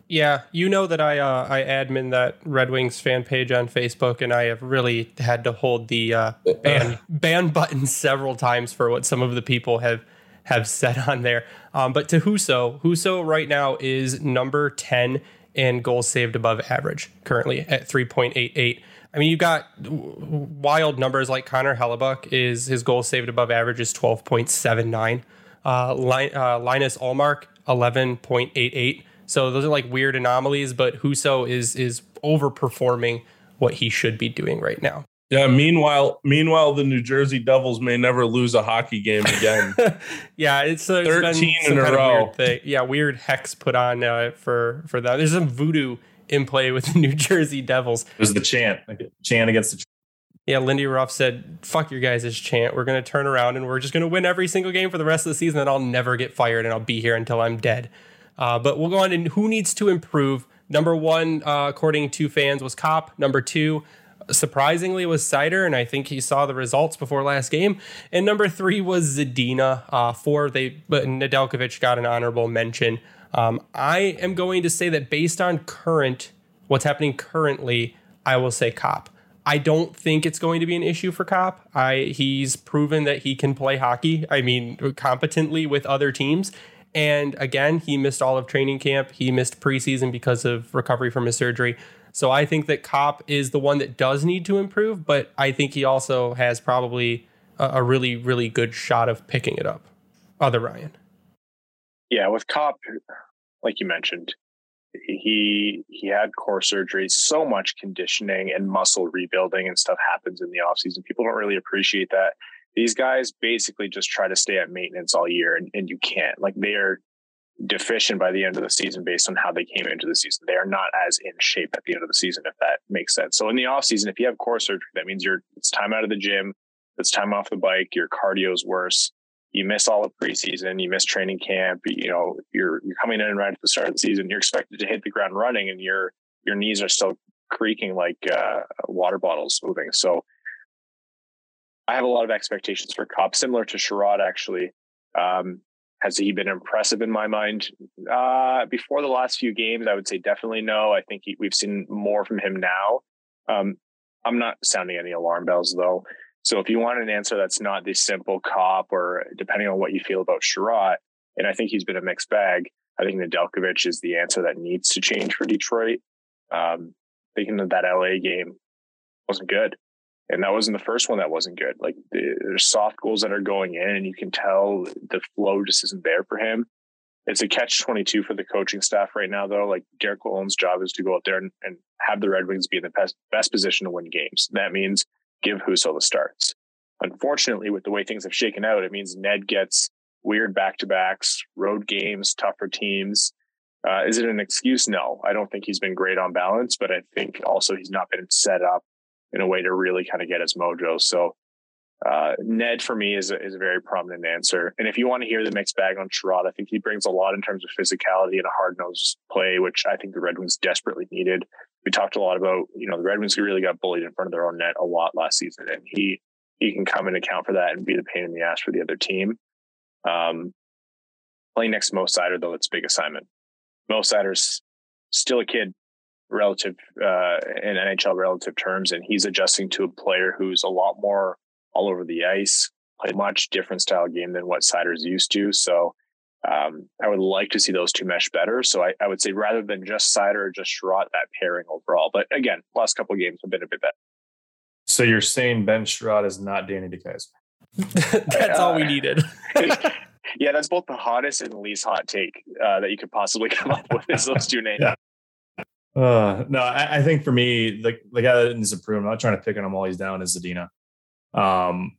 yeah, you know that I uh, I admin that Red Wings fan page on Facebook, and I have really had to hold the uh, (laughs) ban ban button several times for what some of the people have have said on there. Um, but to Husso, Husso right now is number ten in goals saved above average currently at three point eight eight. I mean, you got wild numbers like Connor Hellebuyck is his goals saved above average is twelve point seven nine. Uh, uh, Linus Ullmark eleven point eight eight. So those are like weird anomalies, but Husso is is overperforming what he should be doing right now. Yeah. Meanwhile, meanwhile, the New Jersey Devils may never lose a hockey game again. (laughs) yeah, it's, uh, thirteen in a row. Weird yeah, weird hex put on uh, for for that. There's some voodoo in play with (laughs) the New Jersey Devils. It was the chant, chant against the. Yeah, Lindy Ruff said, "Fuck your guys' chant. We're gonna turn around and we're just gonna win every single game for the rest of the season, and I'll never get fired, and I'll be here until I'm dead." Uh, but we'll go on and who needs to improve. Number one, uh, according to fans, was Copp. Number two, surprisingly, was Seider, and I think he saw the results before last game. And number three was Zadina. Uh, four, they but Nedeljkovic got an honorable mention. Um, I am going to say that based on current, what's happening currently, I will say Copp. I don't think it's going to be an issue for Copp. I he's proven that he can play hockey. I mean, competently with other teams. And again, he missed all of training camp. He missed preseason because of recovery from his surgery. So I think that Copp is the one that does need to improve, but I think he also has probably a, a really, really good shot of picking it up. Other Ryan. Yeah, with Copp, like you mentioned, he he had core surgery. So much conditioning and muscle rebuilding and stuff happens in the offseason. People don't really appreciate that these guys basically just try to stay at maintenance all year and, and you can't like they are deficient by the end of the season based on how they came into the season. They are not as in shape at the end of the season if that makes sense. So in the off season if you have core surgery that means you're it's time out of the gym it's time off the bike your cardio is worse you miss all of preseason you miss training camp you know you're you're coming in right at the start of the season you're expected to hit the ground running and your your knees are still creaking like uh, water bottles moving. So I have a lot of expectations for Copp, similar to Chiarot, actually. Um, has he been impressive in my mind? Uh, before the last few games, I would say definitely no. I think he, we've seen more from him now. Um, I'm not sounding any alarm bells though. So if you want an answer that's not the simple Copp, or depending on what you feel about Chiarot, and I think he's been a mixed bag. I think Nedeljkovic is the answer that needs to change for Detroit. Um, thinking of that LA game wasn't good and that wasn't the first one that wasn't good. Like the, there's soft goals that are going in, and you can tell the flow just isn't there for him. It's a catch twenty two for the coaching staff right now, though. Like Derek Lalonde's job is to go out there and, and have the Red Wings be in the best best position to win games. That means give Husso the starts. Unfortunately, with the way things have shaken out, it means Ned gets weird back to backs, road games, tougher teams. Uh, is it an excuse? No, I don't think he's been great on balance, but I think also he's not been set up in a way to really kind of get his mojo. So uh, Ned for me is a, is a very prominent answer. And if you want to hear the mixed bag on Chiarot, I think he brings a lot in terms of physicality and a hard nosed play, which I think the Red Wings desperately needed. We talked a lot about, you know, the Red Wings really got bullied in front of their own net a lot last season, and he he can come and account for that and be the pain in the ass for the other team. Um, playing next to Mo Seider, though, it's a big assignment. Mo Seider's still a kid relative uh, in NHL relative terms, and he's adjusting to a player who's a lot more all over the ice, play much different style game than what Seider's used to. So um, I would like to see those two mesh better. So I, I would say rather than just Seider or just Chiarot, that pairing overall. But again, last couple of games have been a bit better. So you're saying Ben Chiarot is not Danny DeKeyser? (laughs) that's uh, all we needed. (laughs) (laughs) yeah, that's both the hottest and least hot take uh, that you could possibly come up with is those two names. Yeah. Uh, no, I, I, think for me, the, the guy that needs to I'm not trying to pick on him while he's down, is Zadina. Um,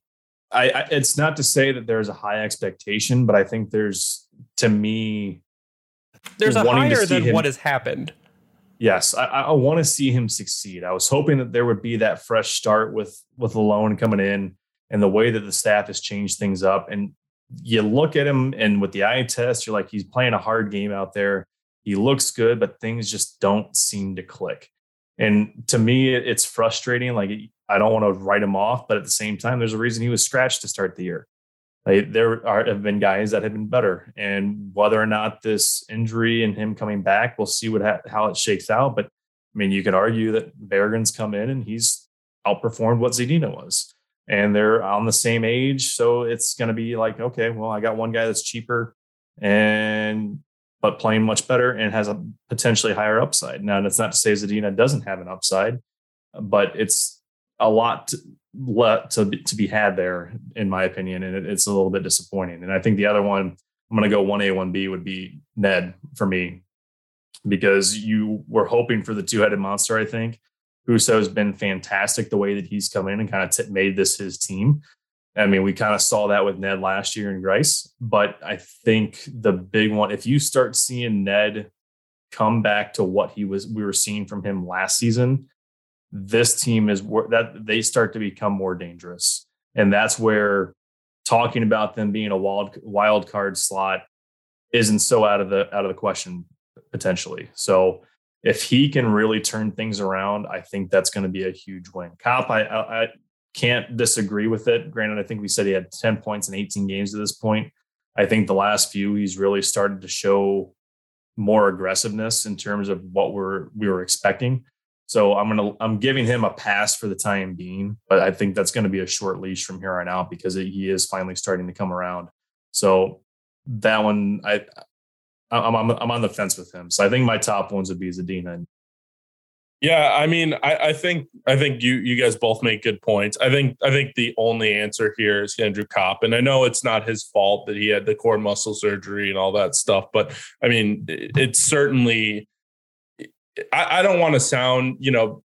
I, I, it's not to say that there's a high expectation, but I think there's, to me, there's a higher than him, what has happened. Yes, I, I want to see him succeed. I was hoping that there would be that fresh start with with Lalonde coming in, and the way that the staff has changed things up. And you look at him, and with the eye test, you're like, he's playing a hard game out there he looks good, but things just don't seem to click. And to me, it's frustrating. Like I don't want to write him off, but at the same time, there's a reason he was scratched to start the year. Like there are have been guys that have been better, and whether or not this injury and him coming back, we'll see what ha- how it shakes out. But I mean, you could argue that Berggren's come in and he's outperformed what Zadina was, and they're on the same age, so it's going to be like, okay, well, I got one guy that's cheaper, and but playing much better and has a potentially higher upside. Now, that's not to say Zadina doesn't have an upside, but it's a lot to, to, to be had there, in my opinion, and it, it's a little bit disappointing. And I think the other one, I'm going to go one A, one B, would be Ned for me. because you were hoping for the two headed monster. I think Husso has been fantastic the way that he's come in and kind of t- made this his team. I mean, we kind of saw that with Ned last year in Grice, but I think the big one, if you start seeing Ned come back to what he was, we were seeing from him last season, this team is that they start to become more dangerous. And that's where talking about them being a wild wild card slot isn't so out of the out of the question potentially. So if he can really turn things around, I think that's going to be a huge win. Copp, I, I can't disagree with it. Granted, I think we said he had 10 points in 18 games at this point. I think the last few he's really started to show more aggressiveness in terms of what we're we were expecting. So I'm gonna I'm giving him a pass for the time being, but I think that's to be a short leash from here on out because he is finally starting to come around. So that one I I'm, I'm, I'm on the fence with him. So I think my top ones would be Zadina. Yeah, I mean, I, I think I think you you guys both make good points. I think I think the only answer here is Andrew Copp, and I know it's not his fault that he had the core muscle surgery and all that stuff, but I mean, it's certainly. I, I don't want to sound, you know,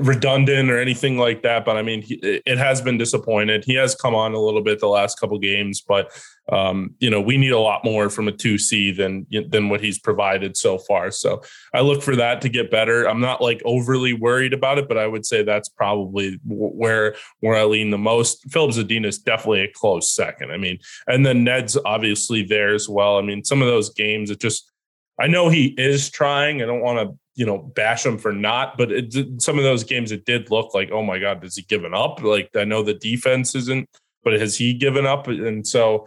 redundant or anything like that. But I mean, he, it has been disappointed. He has come on a little bit the last couple games, but um, you know, we need a lot more from a two C than than what he's provided so far. So I look for that to get better. I'm not like overly worried about it, but I would say that's probably where where I lean the most. Filip Zadina is definitely a close second. I mean, and then Ned's obviously there as well. I mean, some of those games, it just I know he is trying. I don't want to you know bash him for not but it, some of those games it did look like oh my god has he given up? Like i know the defense isn't but has he given up? And so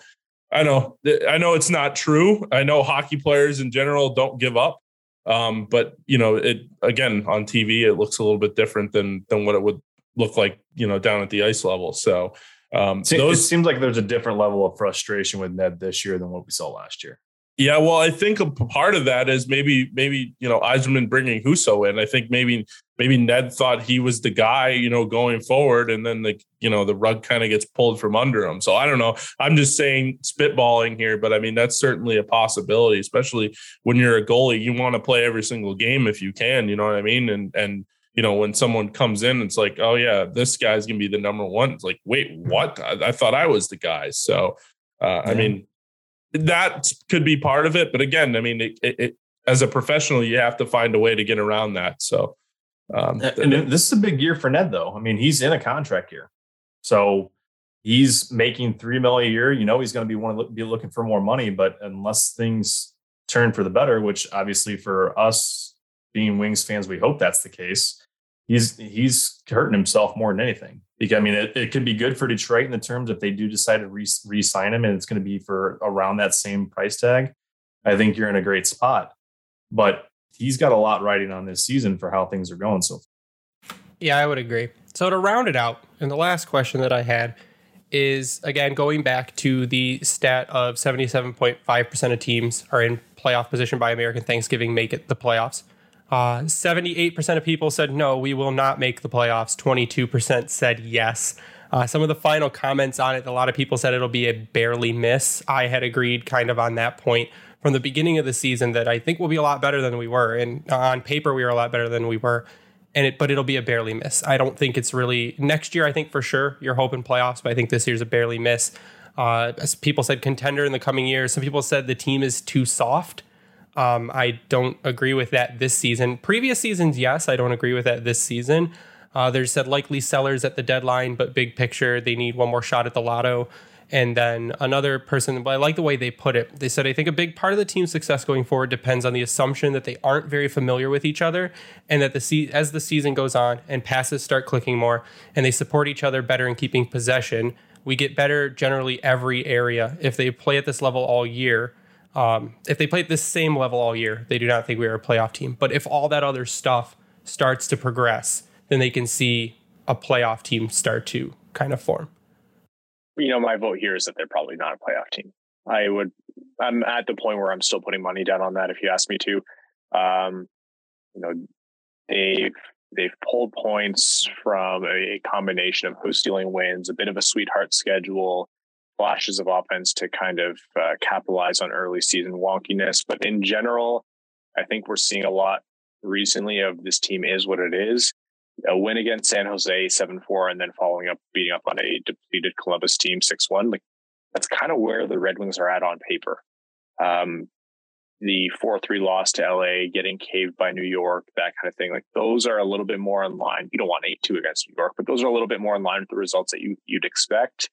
i know i know it's not true. I know hockey players in general don't give up. Um, but you know it again on tv it looks a little bit different than than what it would look like you know down at the ice level. So um, those, it seems like there's a different level of frustration with Ned this year than what we saw last year. Yeah, well, I think a part of that is maybe maybe you know Yzerman bringing Husso in. I think maybe maybe Ned thought he was the guy, you know, going forward, and then the you know the rug kind of gets pulled from under him. So I don't know. I'm just saying spitballing here, but I mean that's certainly a possibility, especially when you're a goalie. You want to play every single game if you can. You know what I mean? And and you know when someone comes in, it's like, oh yeah, this guy's gonna be the number one. It's like, wait, what? I, I thought I was the guy. So uh, yeah. I mean that could be part of it. But again, I mean, it, it, it, as a professional, you have to find a way to get around that. So, um, and this is a big year for Ned, though. I mean, he's in a contract year, so he's making three million a year. You know, he's going to be one of be looking for more money. But unless things turn for the better, which obviously for us being Wings fans, we hope that's the case. He's he's hurting himself more than anything. Because I mean, it, it could be good for Detroit in the terms if they do decide to re, re-sign him, and it's going to be for around that same price tag. I think you're in a great spot, but he's got a lot riding on this season for how things are going. So, far. yeah, I would agree. So to round it out, and the last question that I had is again going back to the stat of 77.5% of teams are in playoff position by American Thanksgiving make it the playoffs. Uh, 78% of people said no, we will not make the playoffs. 22% said yes. Uh, some of the final comments on it, a lot of people said it'll be a barely miss. I had agreed kind of on that point from the beginning of the season that I think we'll be a lot better than we were. And on paper, we were a lot better than we were. And it, but it'll be a barely miss. I don't think it's really next year. I think for sure you're hoping playoffs, but I think this year's a barely miss. Uh, people said, contender in the coming years. Some people said the team is too soft. Um, I don't agree with that this season. Previous seasons, yes, I don't agree with that this season. Uh, there's said likely sellers at the deadline, but big picture, they need one more shot at the lotto. And then another person, but I like the way they put it. They said, I think a big part of the team's success going forward depends on the assumption that they aren't very familiar with each other, and that the se- as the season goes on and passes start clicking more, and they support each other better in keeping possession, we get better generally every area. If they play at this level all year, um, if they play at this same level all year, they do not think we are a playoff team. But if all that other stuff starts to progress, then they can see a playoff team start to kind of form. You know, my vote here is that they're probably not a playoff team. I would, I'm at the point where I'm still putting money down on that if you ask me to. Um, you know, they've they've pulled points from a combination of host stealing wins, a bit of a sweetheart schedule, flashes of offense to kind of uh, capitalize on early season wonkiness. But in general, I think we're seeing a lot recently of this team is what it is. A win against San Jose 7 4, and then following up, beating up on a depleted Columbus team 6 1. Like, that's kind of where the Red Wings are at on paper. Um, the 4 3 loss to LA, getting caved by New York, that kind of thing. Like, those are a little bit more in line. You don't want 8 2 against New York, but those are a little bit more in line with the results that you, you'd expect.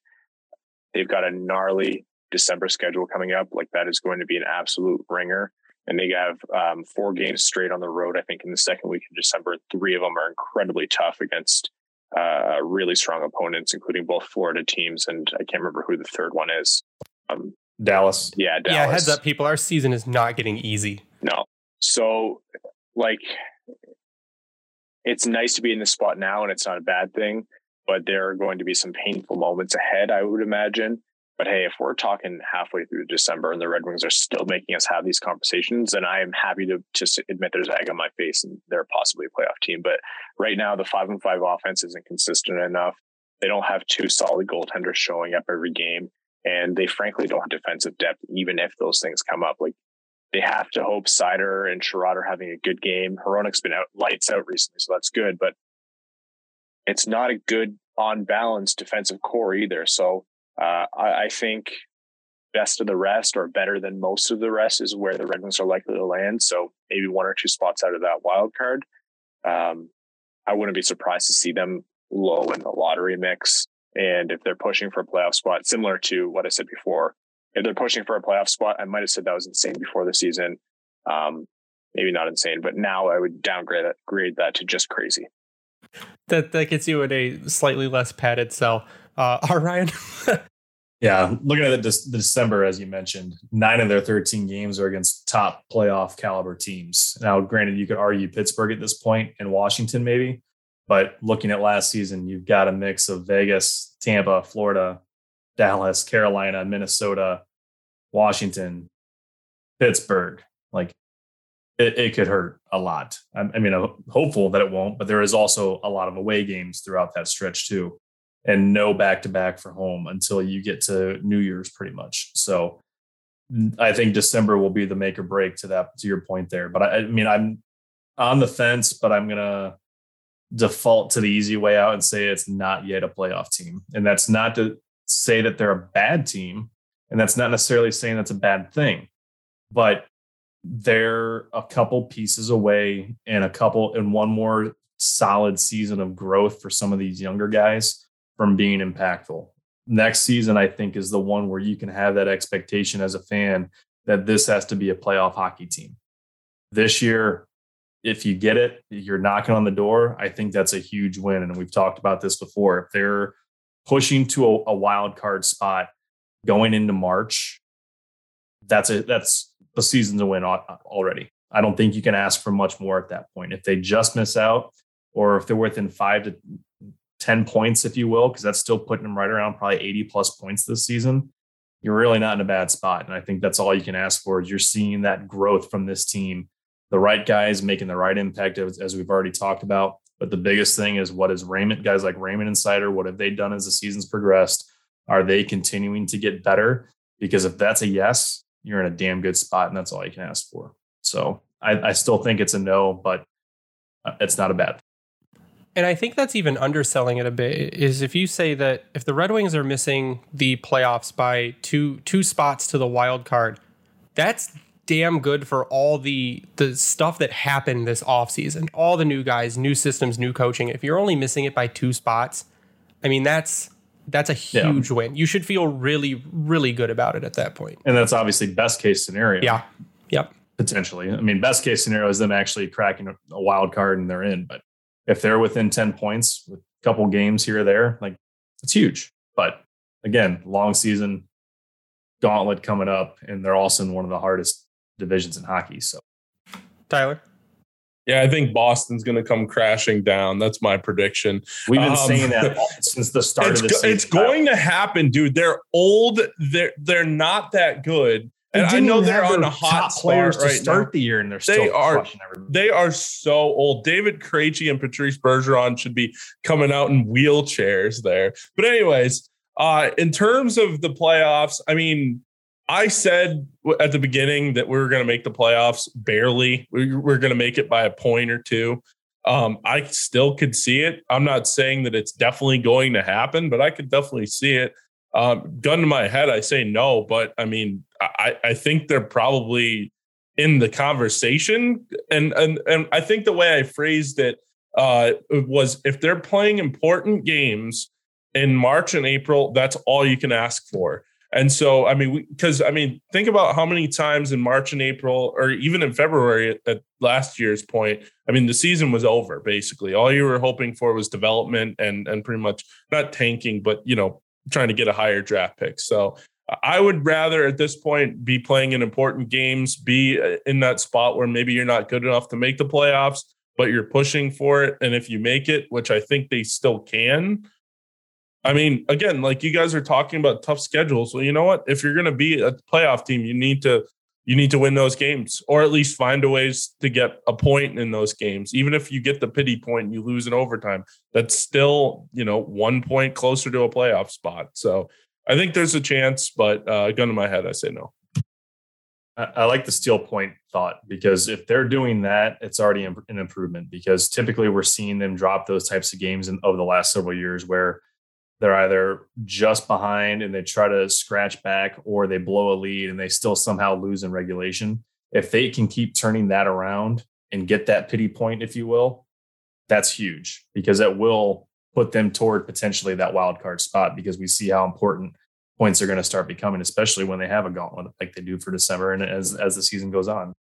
They've got a gnarly December schedule coming up. Like, that is going to be an absolute ringer and they have um, four games straight on the road. I think in the second week of December, three of them are incredibly tough against uh, really strong opponents, including both Florida teams, and I can't remember who the third one is. Um, Dallas. Yeah, Dallas. Yeah, heads up, people. Our season is not getting easy. No. So, like, it's nice to be in this spot now, and it's not a bad thing. But there are going to be some painful moments ahead, I would imagine. But hey, if we're talking halfway through December and the Red Wings are still making us have these conversations, then I am happy to just admit there's egg on my face and they're possibly a playoff team. But right now, the five and five offense isn't consistent enough. They don't have two solid goaltenders showing up every game, and they frankly don't have defensive depth, even if those things come up. Like they have to hope Seider and Chiarot are having a good game. Hronek's been out lights out recently, so that's good, but it's not a good on balance defensive core either. So uh, I, I, think best of the rest or better than most of the rest is where the Red Wings are likely to land. So maybe one or two spots out of that wild card. Um, I wouldn't be surprised to see them low in the lottery mix. And if they're pushing for a playoff spot, similar to what I said before, if they're pushing for a playoff spot, I might have said that was insane before the season. Um, maybe not insane, but now I would downgrade grade that to just crazy. That that gets you in a slightly less padded cell. Uh, (laughs) all Ryan. Yeah, looking at the, December, as you mentioned, nine of their 13 games are against top playoff caliber teams. Now, granted, you could argue Pittsburgh at this point and Washington, maybe, but looking at last season, you've got a mix of Vegas, Tampa, Florida, Dallas, Carolina, Minnesota, Washington, Pittsburgh. Like it, it could hurt a lot. I, mean, I'm hopeful that it won't, but there is also a lot of away games throughout that stretch, too and no back to back for home until you get to New Year's pretty much. So I think December will be the make or break to that to your point there. But I, I mean I'm on the fence, but I'm gonna default to the easy way out and say it's not yet a playoff team. And that's not to say that they're a bad team. And that's not necessarily saying that's a bad thing. But they're a couple pieces away and a couple and one more solid season of growth for some of these younger guys from being impactful. Next season, I think, is the one where you can have that expectation as a fan that this has to be a playoff hockey team. This year, if you get it, you're knocking on the door. I think that's a huge win. And we've talked about this before. If they're pushing to a, a wild card spot going into March, that's a That's the season's a win already. I don't think you can ask for much more at that point. If they just miss out, or if they're within five to 10 points, if you will, because that's still putting them right around probably 80 plus points this season, you're really not in a bad spot. And I think that's all you can ask for is you're seeing that growth from this team. The right guys making the right impact, as, as we've already talked about. But the biggest thing is what is Raymond, guys like Raymond and Seider, what have they done as the season's progressed? Are they continuing to get better? Because if that's a yes, you're in a damn good spot, and that's all you can ask for. So I, I still think it's a no, but uh, it's not a bad Thing. and I think that's even underselling it a bit. Is if you say that if the Red Wings are missing the playoffs by two two spots to the wild card, that's damn good for all the the stuff that happened this offseason. All the new guys, new systems, new coaching. If you're only missing it by two spots, I mean that's that's a huge yeah. win. You should feel really, really good about it at that point. And that's obviously best case scenario. Yeah. Yep. Potentially. I mean, best case scenario is them actually cracking a wild card and they're in. But if they're within 10 points with a couple games here or there, like it's huge. But again, long season, gauntlet coming up, and they're also in one of the hardest divisions in hockey. So, Tyler. Yeah, I think Boston's going to come crashing down. That's my prediction. We've been um, saying that (laughs) since the start of the season. It's going to happen, dude. They're old. They're they're not that good. And I know they're on a hot players to right start now. the year, and they're they are they are so old. David Krejci and Patrice Bergeron should be coming out in wheelchairs there. But anyways, uh, in terms of the playoffs, I mean, I said at the beginning that we were going to make the playoffs barely. We we're going to make it by a point or two. Um, I still could see it. I'm not saying that it's definitely going to happen, but I could definitely see it. Um, gun to my head, I say no, but I mean, I, I think they're probably in the conversation. And and and I think the way I phrased it uh, was if they're playing important games in March and April, that's all you can ask for. And so, I mean, because I mean, think about how many times in March and April, or even in February at, last year's point. I mean, the season was over basically. All you were hoping for was development and and pretty much not tanking, but you know, trying to get a higher draft pick. So I would rather at this point be playing in important games, be uh, in that spot where maybe you're not good enough to make the playoffs, but you're pushing for it. And if you make it, which I think they still can, I mean, again, like you guys are talking about tough schedules. Well, you know what? If you're going to be a playoff team, you need to you need to win those games, or at least find a ways to get a point in those games. Even if you get the pity point and you lose in overtime, that's still you know one point closer to a playoff spot. So I think there's a chance, but uh, gun to my head, I say no. I like the steel point thought because if they're doing that, it's already an improvement. Because typically we're seeing them drop those types of games in, over the last several years where they're either just behind and they try to scratch back or they blow a lead and they still somehow lose in regulation. If they can keep turning that around and get that pity point, if you will, that's huge because it will put them toward potentially that wild card spot because we see how important points are going to start becoming, especially when they have a gauntlet like they do for December and as as the season goes on.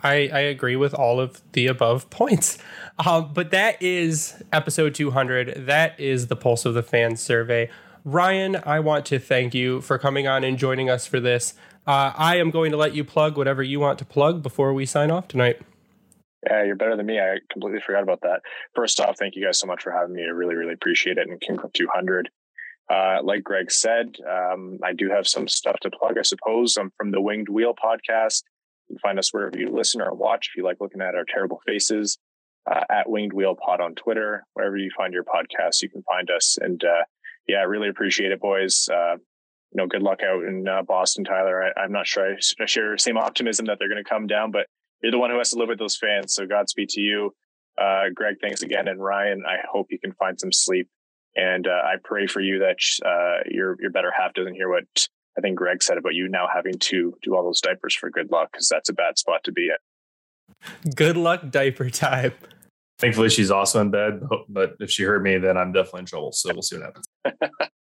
I, I agree with all of the above points. Um, but that is episode 200. That is the Pulse of the Fans survey. Ryan, I want to thank you for coming on and joining us for this. Uh, I am going to let you plug whatever you want to plug before we sign off tonight. Yeah, you're better than me. I completely forgot about that. First off, thank you guys so much for having me. I really, really appreciate it. And congrats 200. Uh, like Greg said, um, I do have some stuff to plug, I suppose. I'm from the Winged Wheel podcast. Can find us wherever you listen or watch if you like looking at our terrible faces. Uh, at Winged Wheel Pod on Twitter, wherever you find your podcast, you can find us. And uh, yeah, really appreciate it, boys. Uh, you know, good luck out in uh, Boston, Tyler. I, am not sure I, share the same optimism that they're going to come down, but you're the one who has to live with those fans. So Godspeed to you. Uh, Greg, thanks again. And Ryan, I hope you can find some sleep. And uh, I pray for you that uh, your your better half doesn't hear what I think Greg said about you now having to do all those diapers for good luck because that's a bad spot to be in. Good luck, diaper time. Thankfully, she's also in bed, but if she heard me, then I'm definitely in trouble. So we'll see what happens. (laughs)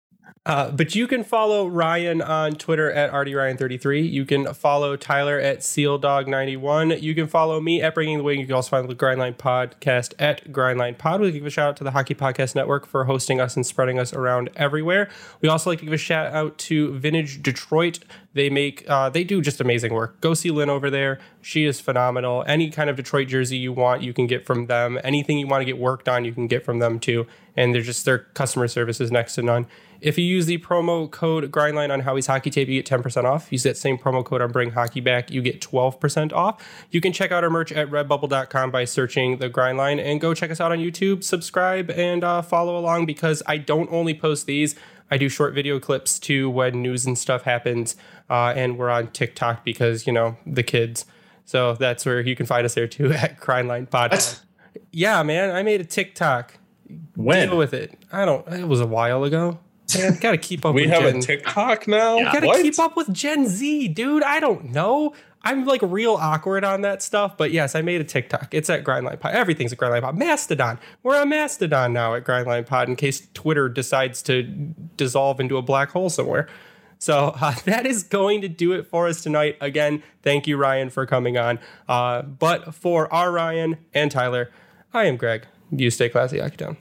Uh, but you can follow Ryan on Twitter at RDRyan33. You can follow Tyler at SealDog91. You can follow me at Bringing the Wing. You can also find the Grindline Podcast at Grindline Pod. We give a shout out to the Hockey Podcast Network for hosting us and spreading us around everywhere. We also like to give a shout out to Vintage Detroit. They make uh, they do just amazing work. Go see Lynn over there. She is phenomenal. Any kind of Detroit jersey you want, you can get from them. Anything you want to get worked on, you can get from them too. And they're just their customer service is next to none. If you use the promo code Grindline on Howie's Hockey Tape, you get 10% off. Use that same promo code on Bring Hockey Back, you get 12% off. You can check out our merch at redbubble.com by searching the Grindline and go check us out on YouTube, subscribe, and uh, follow along because I don't only post these, I do short video clips too when news and stuff happens. Uh, and we're on TikTok because, you know, the kids. So that's where you can find us there too (laughs) at Grindline Podcast. Yeah, man, I made a TikTok. When? Deal with it. I don't, it was a while ago. Man, gotta keep up. we with have Gen, a TikTok now. You gotta What? keep up with Gen Z, dude. I don't know. I'm like real awkward on that stuff, but yes, I made a TikTok. It's at Grindline Pod. Everything's at Grindline Pod. Mastodon. We're on Mastodon now at Grindline Pod in case Twitter decides to dissolve into a black hole somewhere. So (laughs) uh, that is going to do it for us tonight. Again, thank you, Ryan, for coming on. Uh, but for our Ryan and Tyler, I am Greg. You stay classy, Hockey Town.